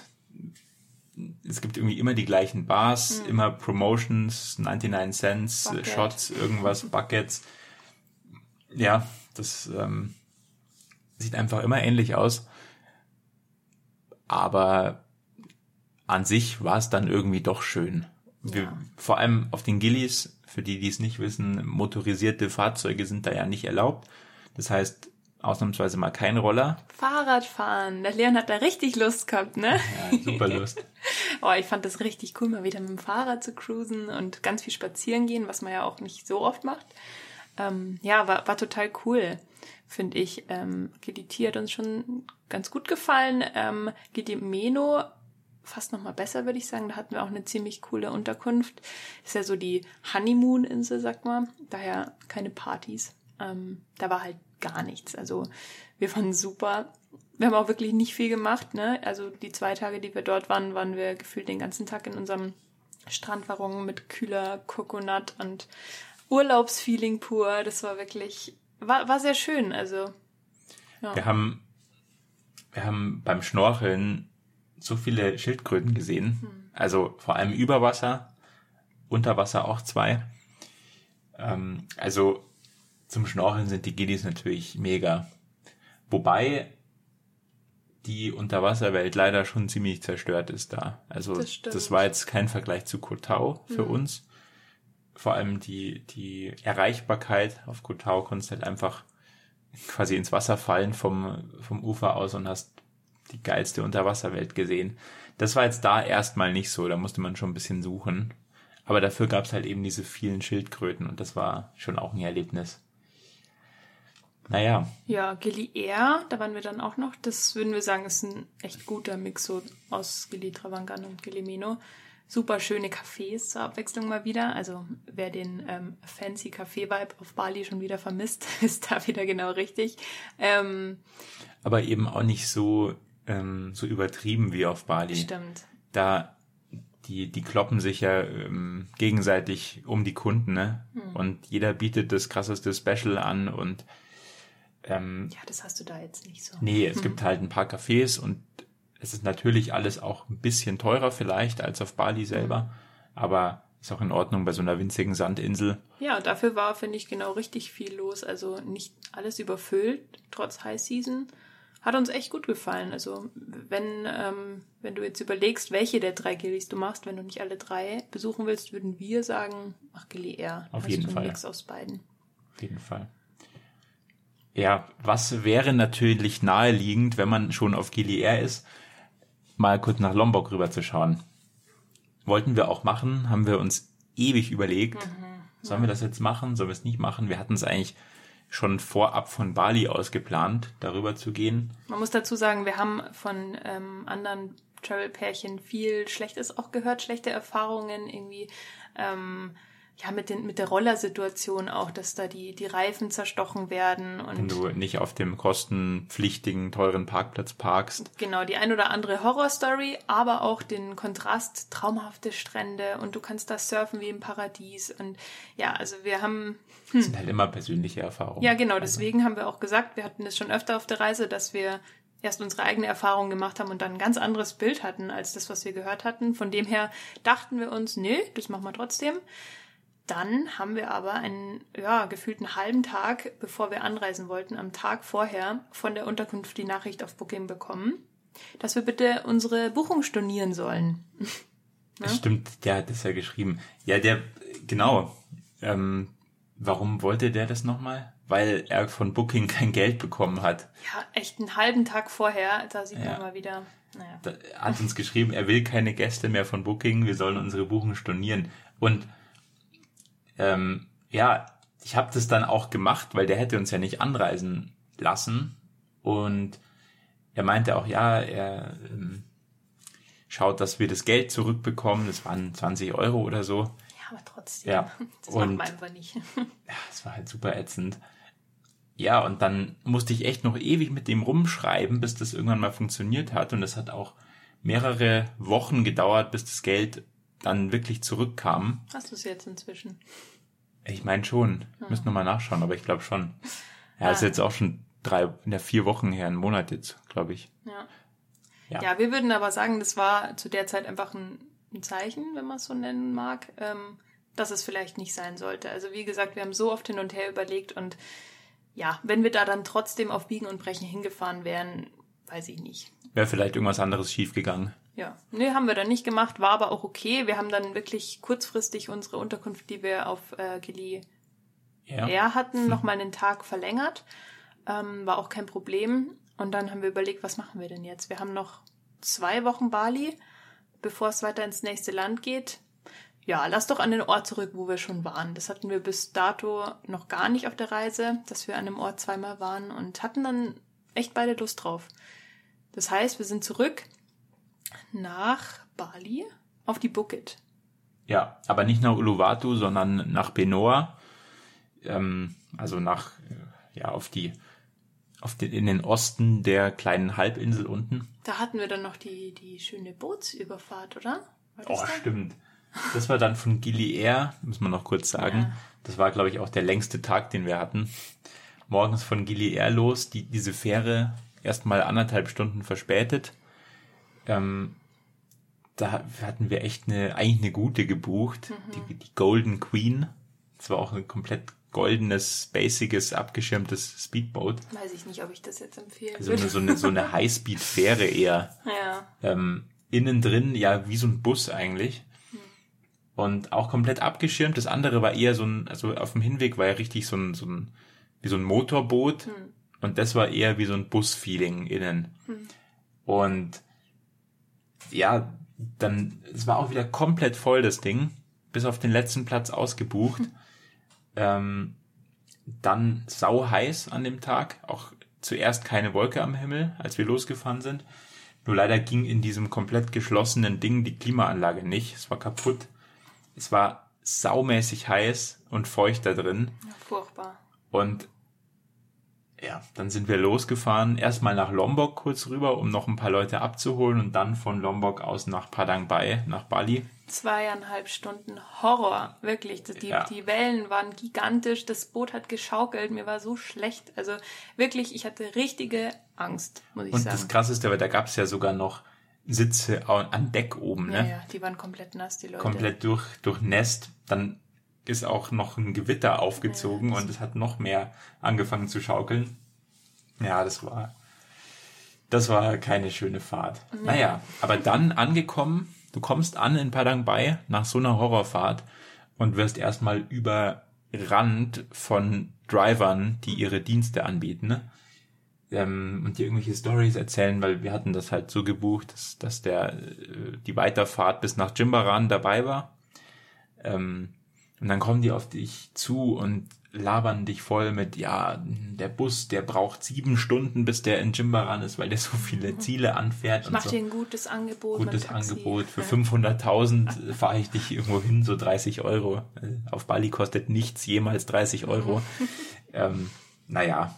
es gibt irgendwie immer die gleichen Bars, mhm. immer Promotions, 99 Cents, Bucket. Shots, irgendwas, Buckets. Ja, das ähm, sieht einfach immer ähnlich aus. Aber an sich war es dann irgendwie doch schön. Wir, ja. Vor allem auf den Gillies für die, die es nicht wissen, motorisierte Fahrzeuge sind da ja nicht erlaubt. Das heißt, ausnahmsweise mal kein Roller. Fahrradfahren. Der Leon hat da richtig Lust gehabt, ne? Ja, super Lust. oh, ich fand das richtig cool, mal wieder mit dem Fahrrad zu cruisen und ganz viel spazieren gehen, was man ja auch nicht so oft macht. Ähm, ja, war, war total cool, finde ich. Ähm, Gediti hat uns schon ganz gut gefallen. Ähm, Gedimeno fast noch mal besser, würde ich sagen. Da hatten wir auch eine ziemlich coole Unterkunft. Ist ja so die Honeymoon-Insel, sagt man. Daher keine Partys. Ähm, da war halt gar nichts. Also wir fanden super. Wir haben auch wirklich nicht viel gemacht. Ne? Also die zwei Tage, die wir dort waren, waren wir gefühlt den ganzen Tag in unserem Strandwagen mit kühler Coconut und Urlaubsfeeling pur. Das war wirklich, war, war sehr schön. Also ja. wir haben wir haben beim Schnorcheln so viele Schildkröten gesehen. Hm. Also vor allem über Wasser, unter Wasser auch zwei. Ähm, also zum Schnorcheln sind die Giddies natürlich mega. Wobei die Unterwasserwelt leider schon ziemlich zerstört ist da. Also das, das war jetzt kein Vergleich zu Kotau für mhm. uns. Vor allem die, die Erreichbarkeit auf Kotau konntest halt einfach quasi ins Wasser fallen vom, vom Ufer aus und hast die geilste Unterwasserwelt gesehen. Das war jetzt da erstmal nicht so, da musste man schon ein bisschen suchen. Aber dafür gab es halt eben diese vielen Schildkröten und das war schon auch ein Erlebnis. Naja. Ja, Gili Air, da waren wir dann auch noch. Das würden wir sagen, ist ein echt guter Mix so aus Gili Travangan und Gili Meno. Super schöne Cafés zur Abwechslung mal wieder. Also wer den ähm, fancy Café-Vibe auf Bali schon wieder vermisst, ist da wieder genau richtig. Ähm, Aber eben auch nicht so ähm, so übertrieben wie auf Bali. Stimmt. Da die, die kloppen sich ja ähm, gegenseitig um die Kunden, ne? Hm. Und jeder bietet das krasseste Special an und ähm, ja, das hast du da jetzt nicht so. Nee, es hm. gibt halt ein paar Cafés und es ist natürlich alles auch ein bisschen teurer vielleicht als auf Bali selber, hm. aber ist auch in Ordnung bei so einer winzigen Sandinsel. Ja, dafür war, finde ich, genau richtig viel los. Also nicht alles überfüllt, trotz High Season hat uns echt gut gefallen. Also wenn, ähm, wenn du jetzt überlegst, welche der drei Gillies du machst, wenn du nicht alle drei besuchen willst, würden wir sagen, mach Gilly eher. Auf jeden Fall. Mix aus beiden. Auf jeden Fall. Ja, was wäre natürlich naheliegend, wenn man schon auf Gili Air ist, mal kurz nach Lombok rüber zu schauen. Wollten wir auch machen, haben wir uns ewig überlegt. Mhm, Sollen ja. wir das jetzt machen? Sollen wir es nicht machen? Wir hatten es eigentlich schon vorab von Bali aus geplant, darüber zu gehen. Man muss dazu sagen, wir haben von ähm, anderen Travel-Pärchen viel Schlechtes auch gehört, schlechte Erfahrungen irgendwie. Ähm, ja, mit, den, mit der Rollersituation auch, dass da die, die Reifen zerstochen werden. Und Wenn du nicht auf dem kostenpflichtigen, teuren Parkplatz parkst. Genau, die ein oder andere Horrorstory, aber auch den Kontrast, traumhafte Strände und du kannst da surfen wie im Paradies. Und ja, also wir haben. Hm. Das sind halt immer persönliche Erfahrungen. Ja, genau, also deswegen also. haben wir auch gesagt, wir hatten das schon öfter auf der Reise, dass wir erst unsere eigene Erfahrung gemacht haben und dann ein ganz anderes Bild hatten als das, was wir gehört hatten. Von dem her dachten wir uns, nö, das machen wir trotzdem. Dann haben wir aber einen, ja, gefühlten halben Tag, bevor wir anreisen wollten, am Tag vorher von der Unterkunft die Nachricht auf Booking bekommen, dass wir bitte unsere Buchung stornieren sollen. ja? Stimmt, der hat das ja geschrieben. Ja, der, genau. Ähm, warum wollte der das nochmal? Weil er von Booking kein Geld bekommen hat. Ja, echt einen halben Tag vorher, da sieht ja. man mal wieder. Naja. Da hat uns geschrieben, er will keine Gäste mehr von Booking, wir sollen unsere Buchung stornieren. Und ähm, ja, ich habe das dann auch gemacht, weil der hätte uns ja nicht anreisen lassen. Und er meinte auch, ja, er ähm, schaut, dass wir das Geld zurückbekommen. Das waren 20 Euro oder so. Ja, aber trotzdem. Ja. Das und, macht man einfach nicht. ja, es war halt super ätzend. Ja, und dann musste ich echt noch ewig mit dem rumschreiben, bis das irgendwann mal funktioniert hat. Und das hat auch mehrere Wochen gedauert, bis das Geld dann wirklich zurückkam. Hast du es jetzt inzwischen? Ich meine schon. Ich müsste nochmal nachschauen, aber ich glaube schon. Ja, ah. ist jetzt auch schon drei, ja, vier Wochen her, einen Monat jetzt, glaube ich. Ja. ja. Ja, wir würden aber sagen, das war zu der Zeit einfach ein, ein Zeichen, wenn man es so nennen mag, ähm, dass es vielleicht nicht sein sollte. Also wie gesagt, wir haben so oft hin und her überlegt und ja, wenn wir da dann trotzdem auf Biegen und Brechen hingefahren wären, weiß ich nicht. Wäre vielleicht irgendwas anderes schiefgegangen. Ja, nee, haben wir dann nicht gemacht, war aber auch okay. Wir haben dann wirklich kurzfristig unsere Unterkunft, die wir auf äh, Gili ja. Air hatten, hm. nochmal einen Tag verlängert. Ähm, war auch kein Problem. Und dann haben wir überlegt, was machen wir denn jetzt? Wir haben noch zwei Wochen Bali, bevor es weiter ins nächste Land geht. Ja, lass doch an den Ort zurück, wo wir schon waren. Das hatten wir bis dato noch gar nicht auf der Reise, dass wir an dem Ort zweimal waren und hatten dann echt beide Lust drauf. Das heißt, wir sind zurück nach Bali auf die Bukit. Ja, aber nicht nach Uluwatu, sondern nach Benoa. Ähm, also nach, äh, ja, auf die, auf den, in den Osten der kleinen Halbinsel unten. Da hatten wir dann noch die, die schöne Bootsüberfahrt, oder? Oh, da? stimmt. Das war dann von Gili Air, muss man noch kurz sagen. Ja. Das war, glaube ich, auch der längste Tag, den wir hatten. Morgens von Gili Air los, die, diese Fähre erstmal anderthalb Stunden verspätet. Ähm, da hatten wir echt eine, eigentlich eine gute gebucht, mhm. die, die Golden Queen. Das war auch ein komplett goldenes, basiges, abgeschirmtes Speedboat. Weiß ich nicht, ob ich das jetzt empfehle. Also eine, so eine, so eine Highspeed-Fähre eher. Ja. Ähm, innen drin, ja, wie so ein Bus eigentlich. Hm. Und auch komplett abgeschirmt. Das andere war eher so ein, also auf dem Hinweg war ja richtig so ein, so ein, wie so ein Motorboot. Hm. Und das war eher wie so ein Bus-Feeling innen. Hm. Und ja, dann, es war auch wieder komplett voll, das Ding. Bis auf den letzten Platz ausgebucht. ähm, dann sau heiß an dem Tag. Auch zuerst keine Wolke am Himmel, als wir losgefahren sind. Nur leider ging in diesem komplett geschlossenen Ding die Klimaanlage nicht. Es war kaputt. Es war saumäßig heiß und feucht da drin. Ja, furchtbar. Und ja, dann sind wir losgefahren, erstmal nach Lombok kurz rüber, um noch ein paar Leute abzuholen und dann von Lombok aus nach Padang Bay, nach Bali. Zweieinhalb Stunden Horror, wirklich. Die, ja. die Wellen waren gigantisch, das Boot hat geschaukelt, mir war so schlecht. Also wirklich, ich hatte richtige Angst, muss ich und sagen. Und das Krasseste, weil da gab es ja sogar noch Sitze an Deck oben, ne? Ja, ja, die waren komplett nass, die Leute. Komplett durch, durchnässt. Dann ist auch noch ein Gewitter aufgezogen ja, und es hat noch mehr angefangen zu schaukeln. Ja, das war, das war keine schöne Fahrt. Nee. Naja, aber dann angekommen, du kommst an in Padang Bay nach so einer Horrorfahrt und wirst erstmal überrannt von Drivern, die ihre Dienste anbieten. Ne? Ähm, und dir irgendwelche Stories erzählen, weil wir hatten das halt so gebucht, dass, dass der äh, die Weiterfahrt bis nach Jimbaran dabei war. Ähm, und dann kommen die auf dich zu und labern dich voll mit, ja, der Bus, der braucht sieben Stunden, bis der in Jimbaran ist, weil der so viele mhm. Ziele anfährt. Ich mach so. dir ein gutes Angebot. Gutes Angebot. Für 500.000 fahre ich dich irgendwo hin, so 30 Euro. Auf Bali kostet nichts jemals 30 Euro. ähm, naja,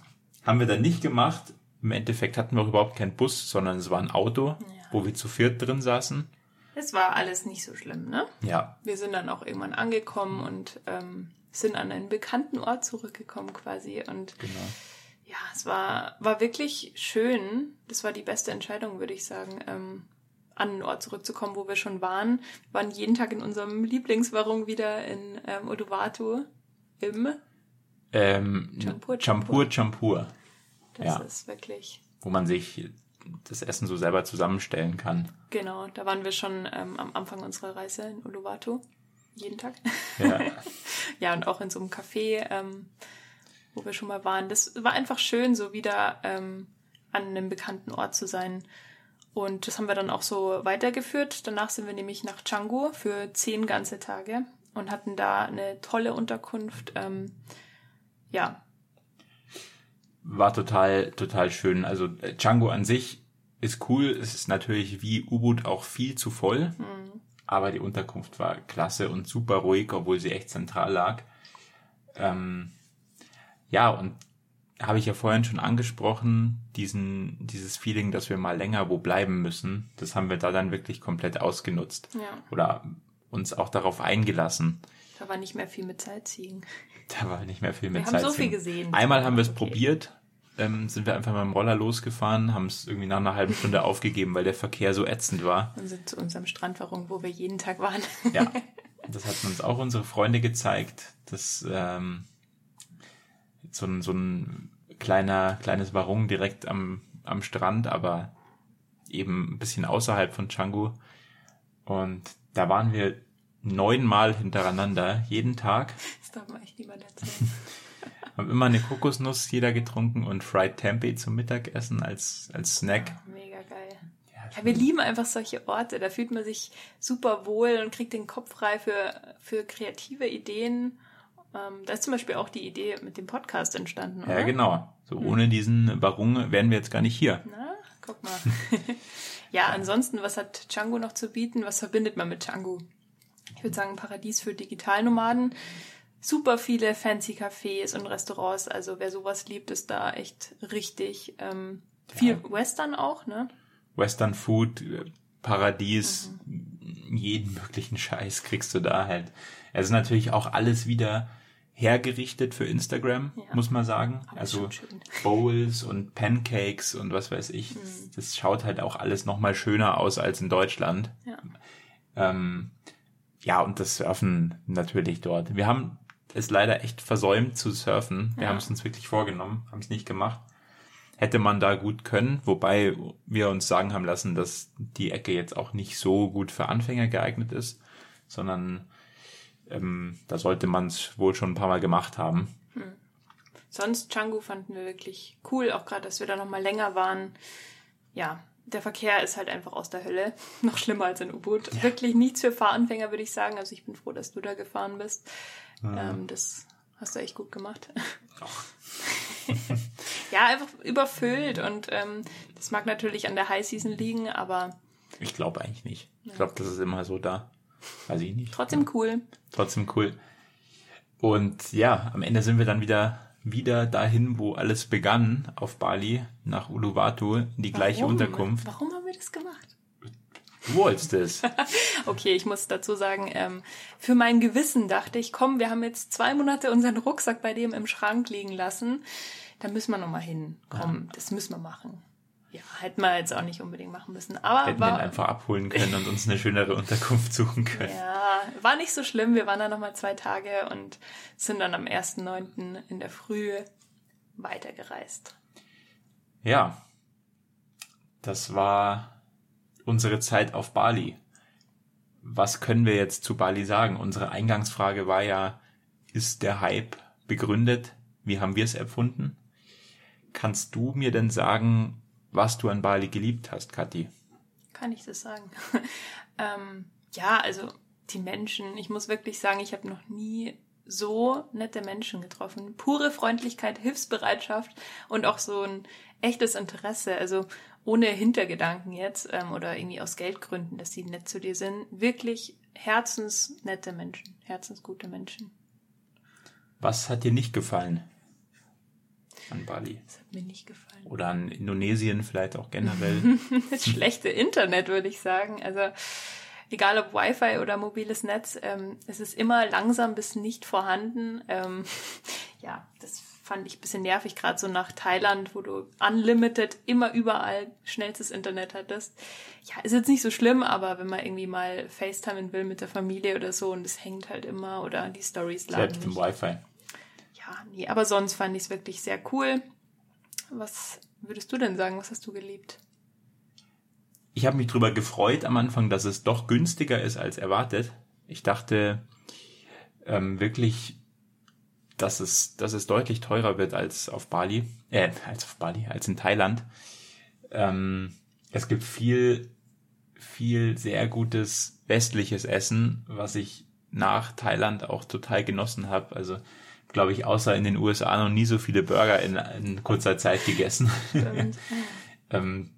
haben wir dann nicht gemacht. Im Endeffekt hatten wir auch überhaupt keinen Bus, sondern es war ein Auto, ja. wo wir zu viert drin saßen. Es war alles nicht so schlimm, ne? Ja. Wir sind dann auch irgendwann angekommen und ähm, sind an einen bekannten Ort zurückgekommen quasi. Und genau. Ja, es war, war wirklich schön. Das war die beste Entscheidung, würde ich sagen, ähm, an den Ort zurückzukommen, wo wir schon waren. Wir waren jeden Tag in unserem Lieblingswarung wieder in ähm, Uluwatu im Ähm, Champur, Champur, Champur. Das Ja. ist wirklich, Wo man sich das Essen so selber zusammenstellen kann. genau, da waren wir schon ähm, am Anfang unserer Reise in Uluwatu. Jeden Tag. Ja. Ja, und auch in so einem Café, ähm, wo wir schon mal waren. Das war einfach schön, so wieder ähm, an einem bekannten Ort zu sein. Und das haben wir dann auch so weitergeführt. Danach sind wir nämlich nach Canggu für zehn ganze Tage und hatten da eine tolle Unterkunft. Ähm, ja, War total, total schön. Also äh, Django an sich ist cool. Es ist natürlich wie U-Boot auch viel zu voll. Aber die Unterkunft war klasse und super ruhig, obwohl sie echt zentral lag. Ähm, ja, und habe ich ja vorhin schon angesprochen, diesen, dieses Feeling, dass wir mal länger wo bleiben müssen, das haben wir da dann wirklich komplett ausgenutzt. Ja. Oder uns auch darauf eingelassen. da war nicht mehr viel mit Sightseeing. Da war nicht mehr viel mit Wir haben so viel gesehen. Einmal haben wir es Okay. probiert, ähm, sind wir einfach mit dem Roller losgefahren, haben es irgendwie nach einer halben Stunde aufgegeben, weil der Verkehr so ätzend war. Und sind zu unserem Strandwarung, wo wir jeden Tag waren. Ja, das hatten uns auch unsere Freunde gezeigt, dass ähm, so ein, so ein kleiner, kleines Warung direkt am, am Strand, aber eben ein bisschen außerhalb von Canggu. Und da waren wir neunmal hintereinander, jeden Tag. Das darf man echt niemand erzählen. Haben immer eine Kokosnuss jeder getrunken und Fried Tempeh zum Mittagessen als, als Snack. Mega geil. Ja, wir lieben einfach solche Orte. Da fühlt man sich super wohl und kriegt den Kopf frei für, für kreative Ideen. Ähm, da ist zum Beispiel auch die Idee mit dem Podcast entstanden, oder? Ja, genau. So ohne diesen Barung wären wir jetzt gar nicht hier. Na, guck mal. ja, ansonsten, was hat Django noch zu bieten? Was verbindet man mit Django? Ich würde sagen, ein Paradies für Digitalnomaden. Super viele fancy Cafés und Restaurants. Also wer sowas liebt, ist da echt richtig. Ähm, viel Western auch, ne? Western Food, äh, Paradies, jeden möglichen Scheiß kriegst du da halt. Es ist natürlich auch alles wieder hergerichtet für Instagram, Ja. muss man sagen. Aber also. Bowls und Pancakes und was weiß ich. Das, das schaut halt auch alles nochmal schöner aus als in Deutschland. Ja. Ähm, ja, und das Surfen natürlich dort. Wir haben es leider echt versäumt zu surfen. Wir Ja. haben es uns wirklich vorgenommen, haben es nicht gemacht. Hätte man da gut können, wobei wir uns sagen haben lassen, dass die Ecke jetzt auch nicht so gut für Anfänger geeignet ist, sondern ähm, da sollte man es wohl schon ein paar Mal gemacht haben. Sonst Canggu fanden wir wirklich cool, auch gerade, dass wir da noch mal länger waren. Ja, der Verkehr ist halt einfach aus der Hölle. Noch schlimmer als in U-Boot. Wirklich nichts für Fahranfänger, würde ich sagen. Also ich bin froh, dass du da gefahren bist. Ähm, das hast du echt gut gemacht. ja, einfach überfüllt und ähm, das mag natürlich an der High Season liegen, aber Ich glaube eigentlich nicht. Ich glaube, das ist immer so da. Weiß ich nicht. trotzdem cool. Trotzdem cool. Und ja, am Ende sind wir dann wieder wieder dahin, wo alles begann, auf Bali, nach Uluwatu, in die gleiche Warum? Unterkunft. Warum haben wir das gemacht? Du wolltest es. Okay, ich muss dazu sagen, ähm, für mein Gewissen dachte ich, komm, wir haben jetzt zwei Monate unseren Rucksack bei dem im Schrank liegen lassen. Da müssen wir nochmal hin. Komm, das müssen wir machen. Ja, hätten wir jetzt auch nicht unbedingt machen müssen. Aber Hätten wir ihn war, einfach abholen können und uns eine schönere Unterkunft suchen können. ja, war nicht so schlimm. Wir waren da nochmal zwei Tage und sind dann am 1.9. in der Früh weitergereist. Ja, das war unsere Zeit auf Bali. Was können wir jetzt zu Bali sagen? Unsere Eingangsfrage war ja, ist der Hype begründet? Wie haben wir es erfunden? Kannst du mir denn sagen, was du an Bali geliebt hast, Kathi? Kann ich das sagen? ähm, ja, also die Menschen, ich muss wirklich sagen, ich habe noch nie so nette Menschen getroffen. Pure Freundlichkeit, Hilfsbereitschaft und auch so ein echtes Interesse. Also ohne Hintergedanken jetzt ähm, oder irgendwie aus Geldgründen, dass sie nett zu dir sind. Wirklich herzensnette Menschen, herzensgute Menschen. Was hat dir nicht gefallen an Bali? Das hat mir nicht gefallen. Oder an Indonesien vielleicht auch generell? das schlechte Internet, würde ich sagen. Also egal ob Wi-Fi oder mobiles Netz, ähm, es ist immer langsam bis nicht vorhanden. Ähm, ja, das fand ich ein bisschen nervig, gerade so nach Thailand, wo du unlimited immer überall schnellstes Internet hattest. Ja, ist jetzt nicht so schlimm, aber wenn man irgendwie mal FaceTimen will mit der Familie oder so und es hängt halt immer oder die Stories laden Selbst im Wi-Fi. Ja, nee, aber sonst fand ich es wirklich sehr cool. Was würdest du denn sagen? Was hast du geliebt? Ich habe mich darüber gefreut am Anfang, dass es doch günstiger ist als erwartet. Ich dachte ähm, wirklich, dass es, dass es deutlich teurer wird als auf Bali, äh, als auf Bali, als in Thailand. Ähm, es gibt viel, viel sehr gutes westliches Essen, was ich nach Thailand auch total genossen habe. Also glaube ich, außer in den USA noch nie so viele Burger in, in kurzer Zeit gegessen. ähm,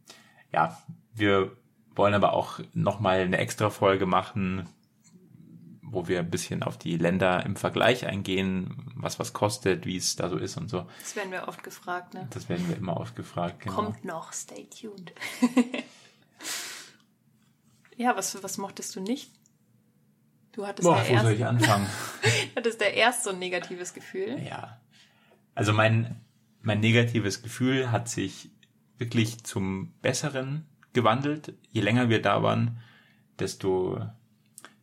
ja, wir wollen aber auch nochmal eine extra Folge machen, wo wir ein bisschen auf die Länder im Vergleich eingehen, was was kostet, wie es da so ist und so. Das werden wir oft gefragt, ne? Das werden wir immer oft gefragt, genau. Kommt noch, stay tuned. ja, was, was mochtest du nicht? Du hattest Boah, wo erst, soll ich anfangen? hattest der erst so ein negatives Gefühl? Ja. Also mein, mein negatives Gefühl hat sich wirklich zum Besseren gewandelt. Je länger wir da waren, desto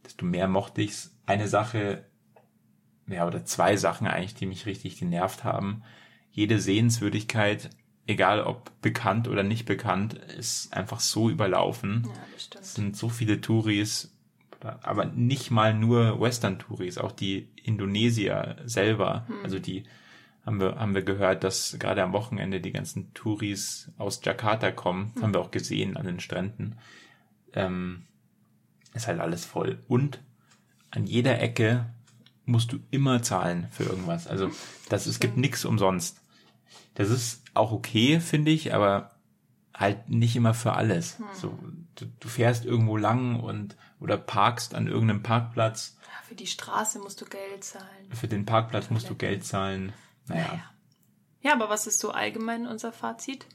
desto mehr mochte ich's. Eine Sache, ja, oder zwei Sachen eigentlich, die mich richtig genervt haben. Jede Sehenswürdigkeit, egal ob bekannt oder nicht bekannt, ist einfach so überlaufen. Ja, das stimmt. Es sind so viele Touris, aber nicht mal nur Western-Touris, auch die Indonesier selber, hm. also die haben wir, haben wir gehört, dass gerade am Wochenende die ganzen Touris aus Jakarta kommen, hm. haben wir auch gesehen an den Stränden. Ähm, ist halt alles voll. Und an jeder Ecke musst du immer zahlen für irgendwas. Also das, es gibt nichts umsonst. Das ist auch okay, finde ich, aber halt nicht immer für alles. Hm. So, du, du, fährst irgendwo lang und oder parkst an irgendeinem Parkplatz. Ja, für die Straße musst du Geld zahlen. Für den Parkplatz musst du Geld zahlen. Naja. naja. Ja, aber was ist so allgemein unser Fazit?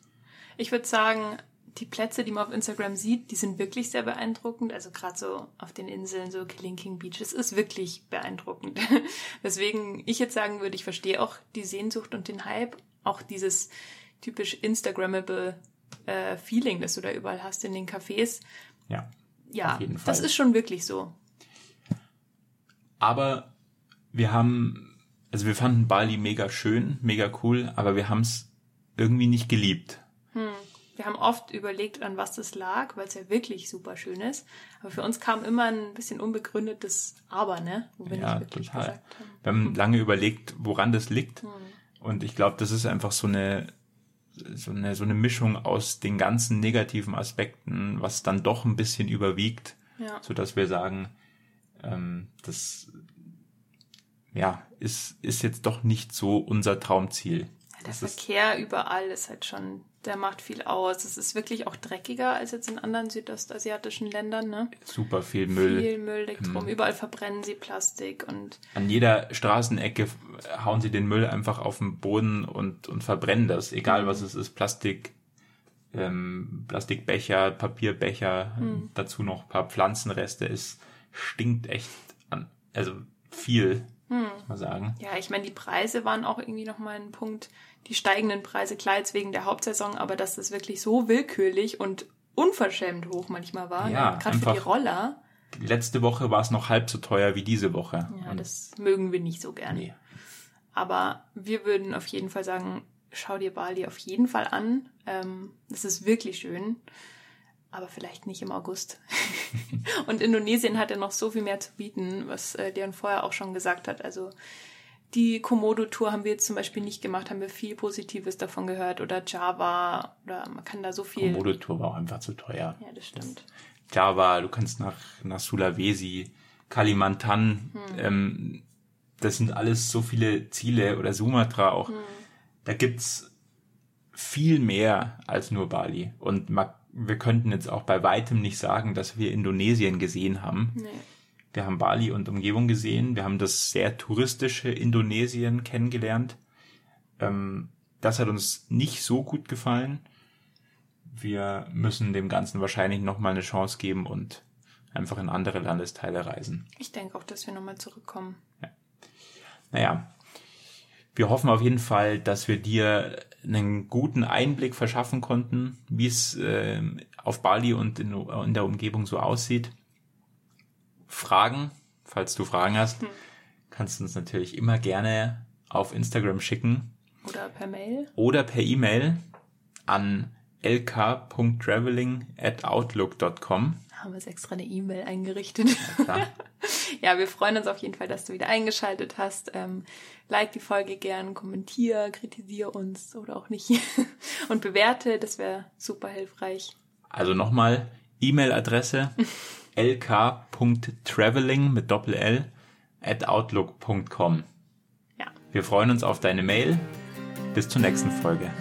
Ich würde sagen, die Plätze, die man auf Instagram sieht, die sind wirklich sehr beeindruckend. Also gerade so auf den Inseln, so Killing King Beach, es ist wirklich beeindruckend. Deswegen ich jetzt sagen würde, ich verstehe auch die Sehnsucht und den Hype, auch dieses typisch Instagrammable äh, Feeling, das du da überall hast in den Cafés. Ja. Ja, das ist schon wirklich so. Aber wir haben, also wir fanden Bali mega schön, mega cool, aber wir haben es irgendwie nicht geliebt. Hm. Wir haben oft überlegt, an was das lag, weil es ja wirklich super schön ist. Aber für uns kam immer ein bisschen unbegründetes Aber, ne? Wo wir ja, nicht wirklich total. Gesagt haben. Wir haben lange überlegt, woran das liegt. Hm. Und ich glaube, das ist einfach so eine, so eine, so eine Mischung aus den ganzen negativen Aspekten, was dann doch ein bisschen überwiegt, ja. so dass wir sagen, ähm, das, ja, ist, ist jetzt doch nicht so unser Traumziel. Der das Verkehr überall ist halt schon der macht viel aus. Es ist wirklich auch dreckiger als jetzt in anderen südostasiatischen Ländern, ne? Super viel Müll. Viel Müll liegt hm. rum. Überall verbrennen sie Plastik und. An jeder Straßenecke hauen sie den Müll einfach auf den Boden und, und verbrennen das. Egal mhm. was es ist. Plastik, ähm, Plastikbecher, Papierbecher, mhm. dazu noch ein paar Pflanzenreste. Es stinkt echt an. Also viel, hm. muss man sagen. Ja, ich meine, die Preise waren auch irgendwie nochmal ein Punkt die steigenden Preise, klar jetzt wegen der Hauptsaison, aber dass das wirklich so willkürlich und unverschämt hoch manchmal war, ja, gerade für die Roller. Letzte Woche war es noch halb so teuer wie diese Woche. Ja, und das mögen wir nicht so gerne. Nee. Aber wir würden auf jeden Fall sagen, schau dir Bali auf jeden Fall an. Ähm, es ist wirklich schön, aber vielleicht nicht im August. und Indonesien hat ja noch so viel mehr zu bieten, was äh, Leon vorher auch schon gesagt hat. Also die Komodo-Tour haben wir jetzt zum Beispiel nicht gemacht, haben wir viel Positives davon gehört oder Java oder man kann da so viel. Komodo-Tour war auch einfach zu teuer. Ja, das stimmt. Java, du kannst nach, nach Sulawesi, Kalimantan, hm. ähm, das sind alles so viele Ziele oder Sumatra auch. Hm. Da gibt's viel mehr als nur Bali. Und man, wir könnten jetzt auch bei weitem nicht sagen, dass wir Indonesien gesehen haben. Nee. Wir haben Bali und Umgebung gesehen. Wir haben das sehr touristische Indonesien kennengelernt. Ähm, das hat uns nicht so gut gefallen. Wir müssen dem Ganzen wahrscheinlich nochmal eine Chance geben und einfach in andere Landesteile reisen. Ich denke auch, dass wir nochmal zurückkommen. Ja. Naja, Wir hoffen auf jeden Fall, dass wir dir einen guten Einblick verschaffen konnten, wie es äh, auf Bali und in, in, der Umgebung so aussieht. Fragen, falls du Fragen hast, hm. kannst du uns natürlich immer gerne auf Instagram schicken. Oder per Mail. Oder per E-Mail an lk.traveling at outlook.com. Haben wir jetzt extra eine E-Mail eingerichtet. Ja, ja, wir freuen uns auf jeden Fall, dass du wieder eingeschaltet hast. Ähm, like die Folge gern, kommentier, kritisiere uns oder auch nicht und bewerte, das wäre super hilfreich. Also nochmal E-Mail-Adresse lk.traveling mit Doppel-L at outlook.com. Ja. Wir freuen uns auf deine Mail. Bis zur nächsten Folge.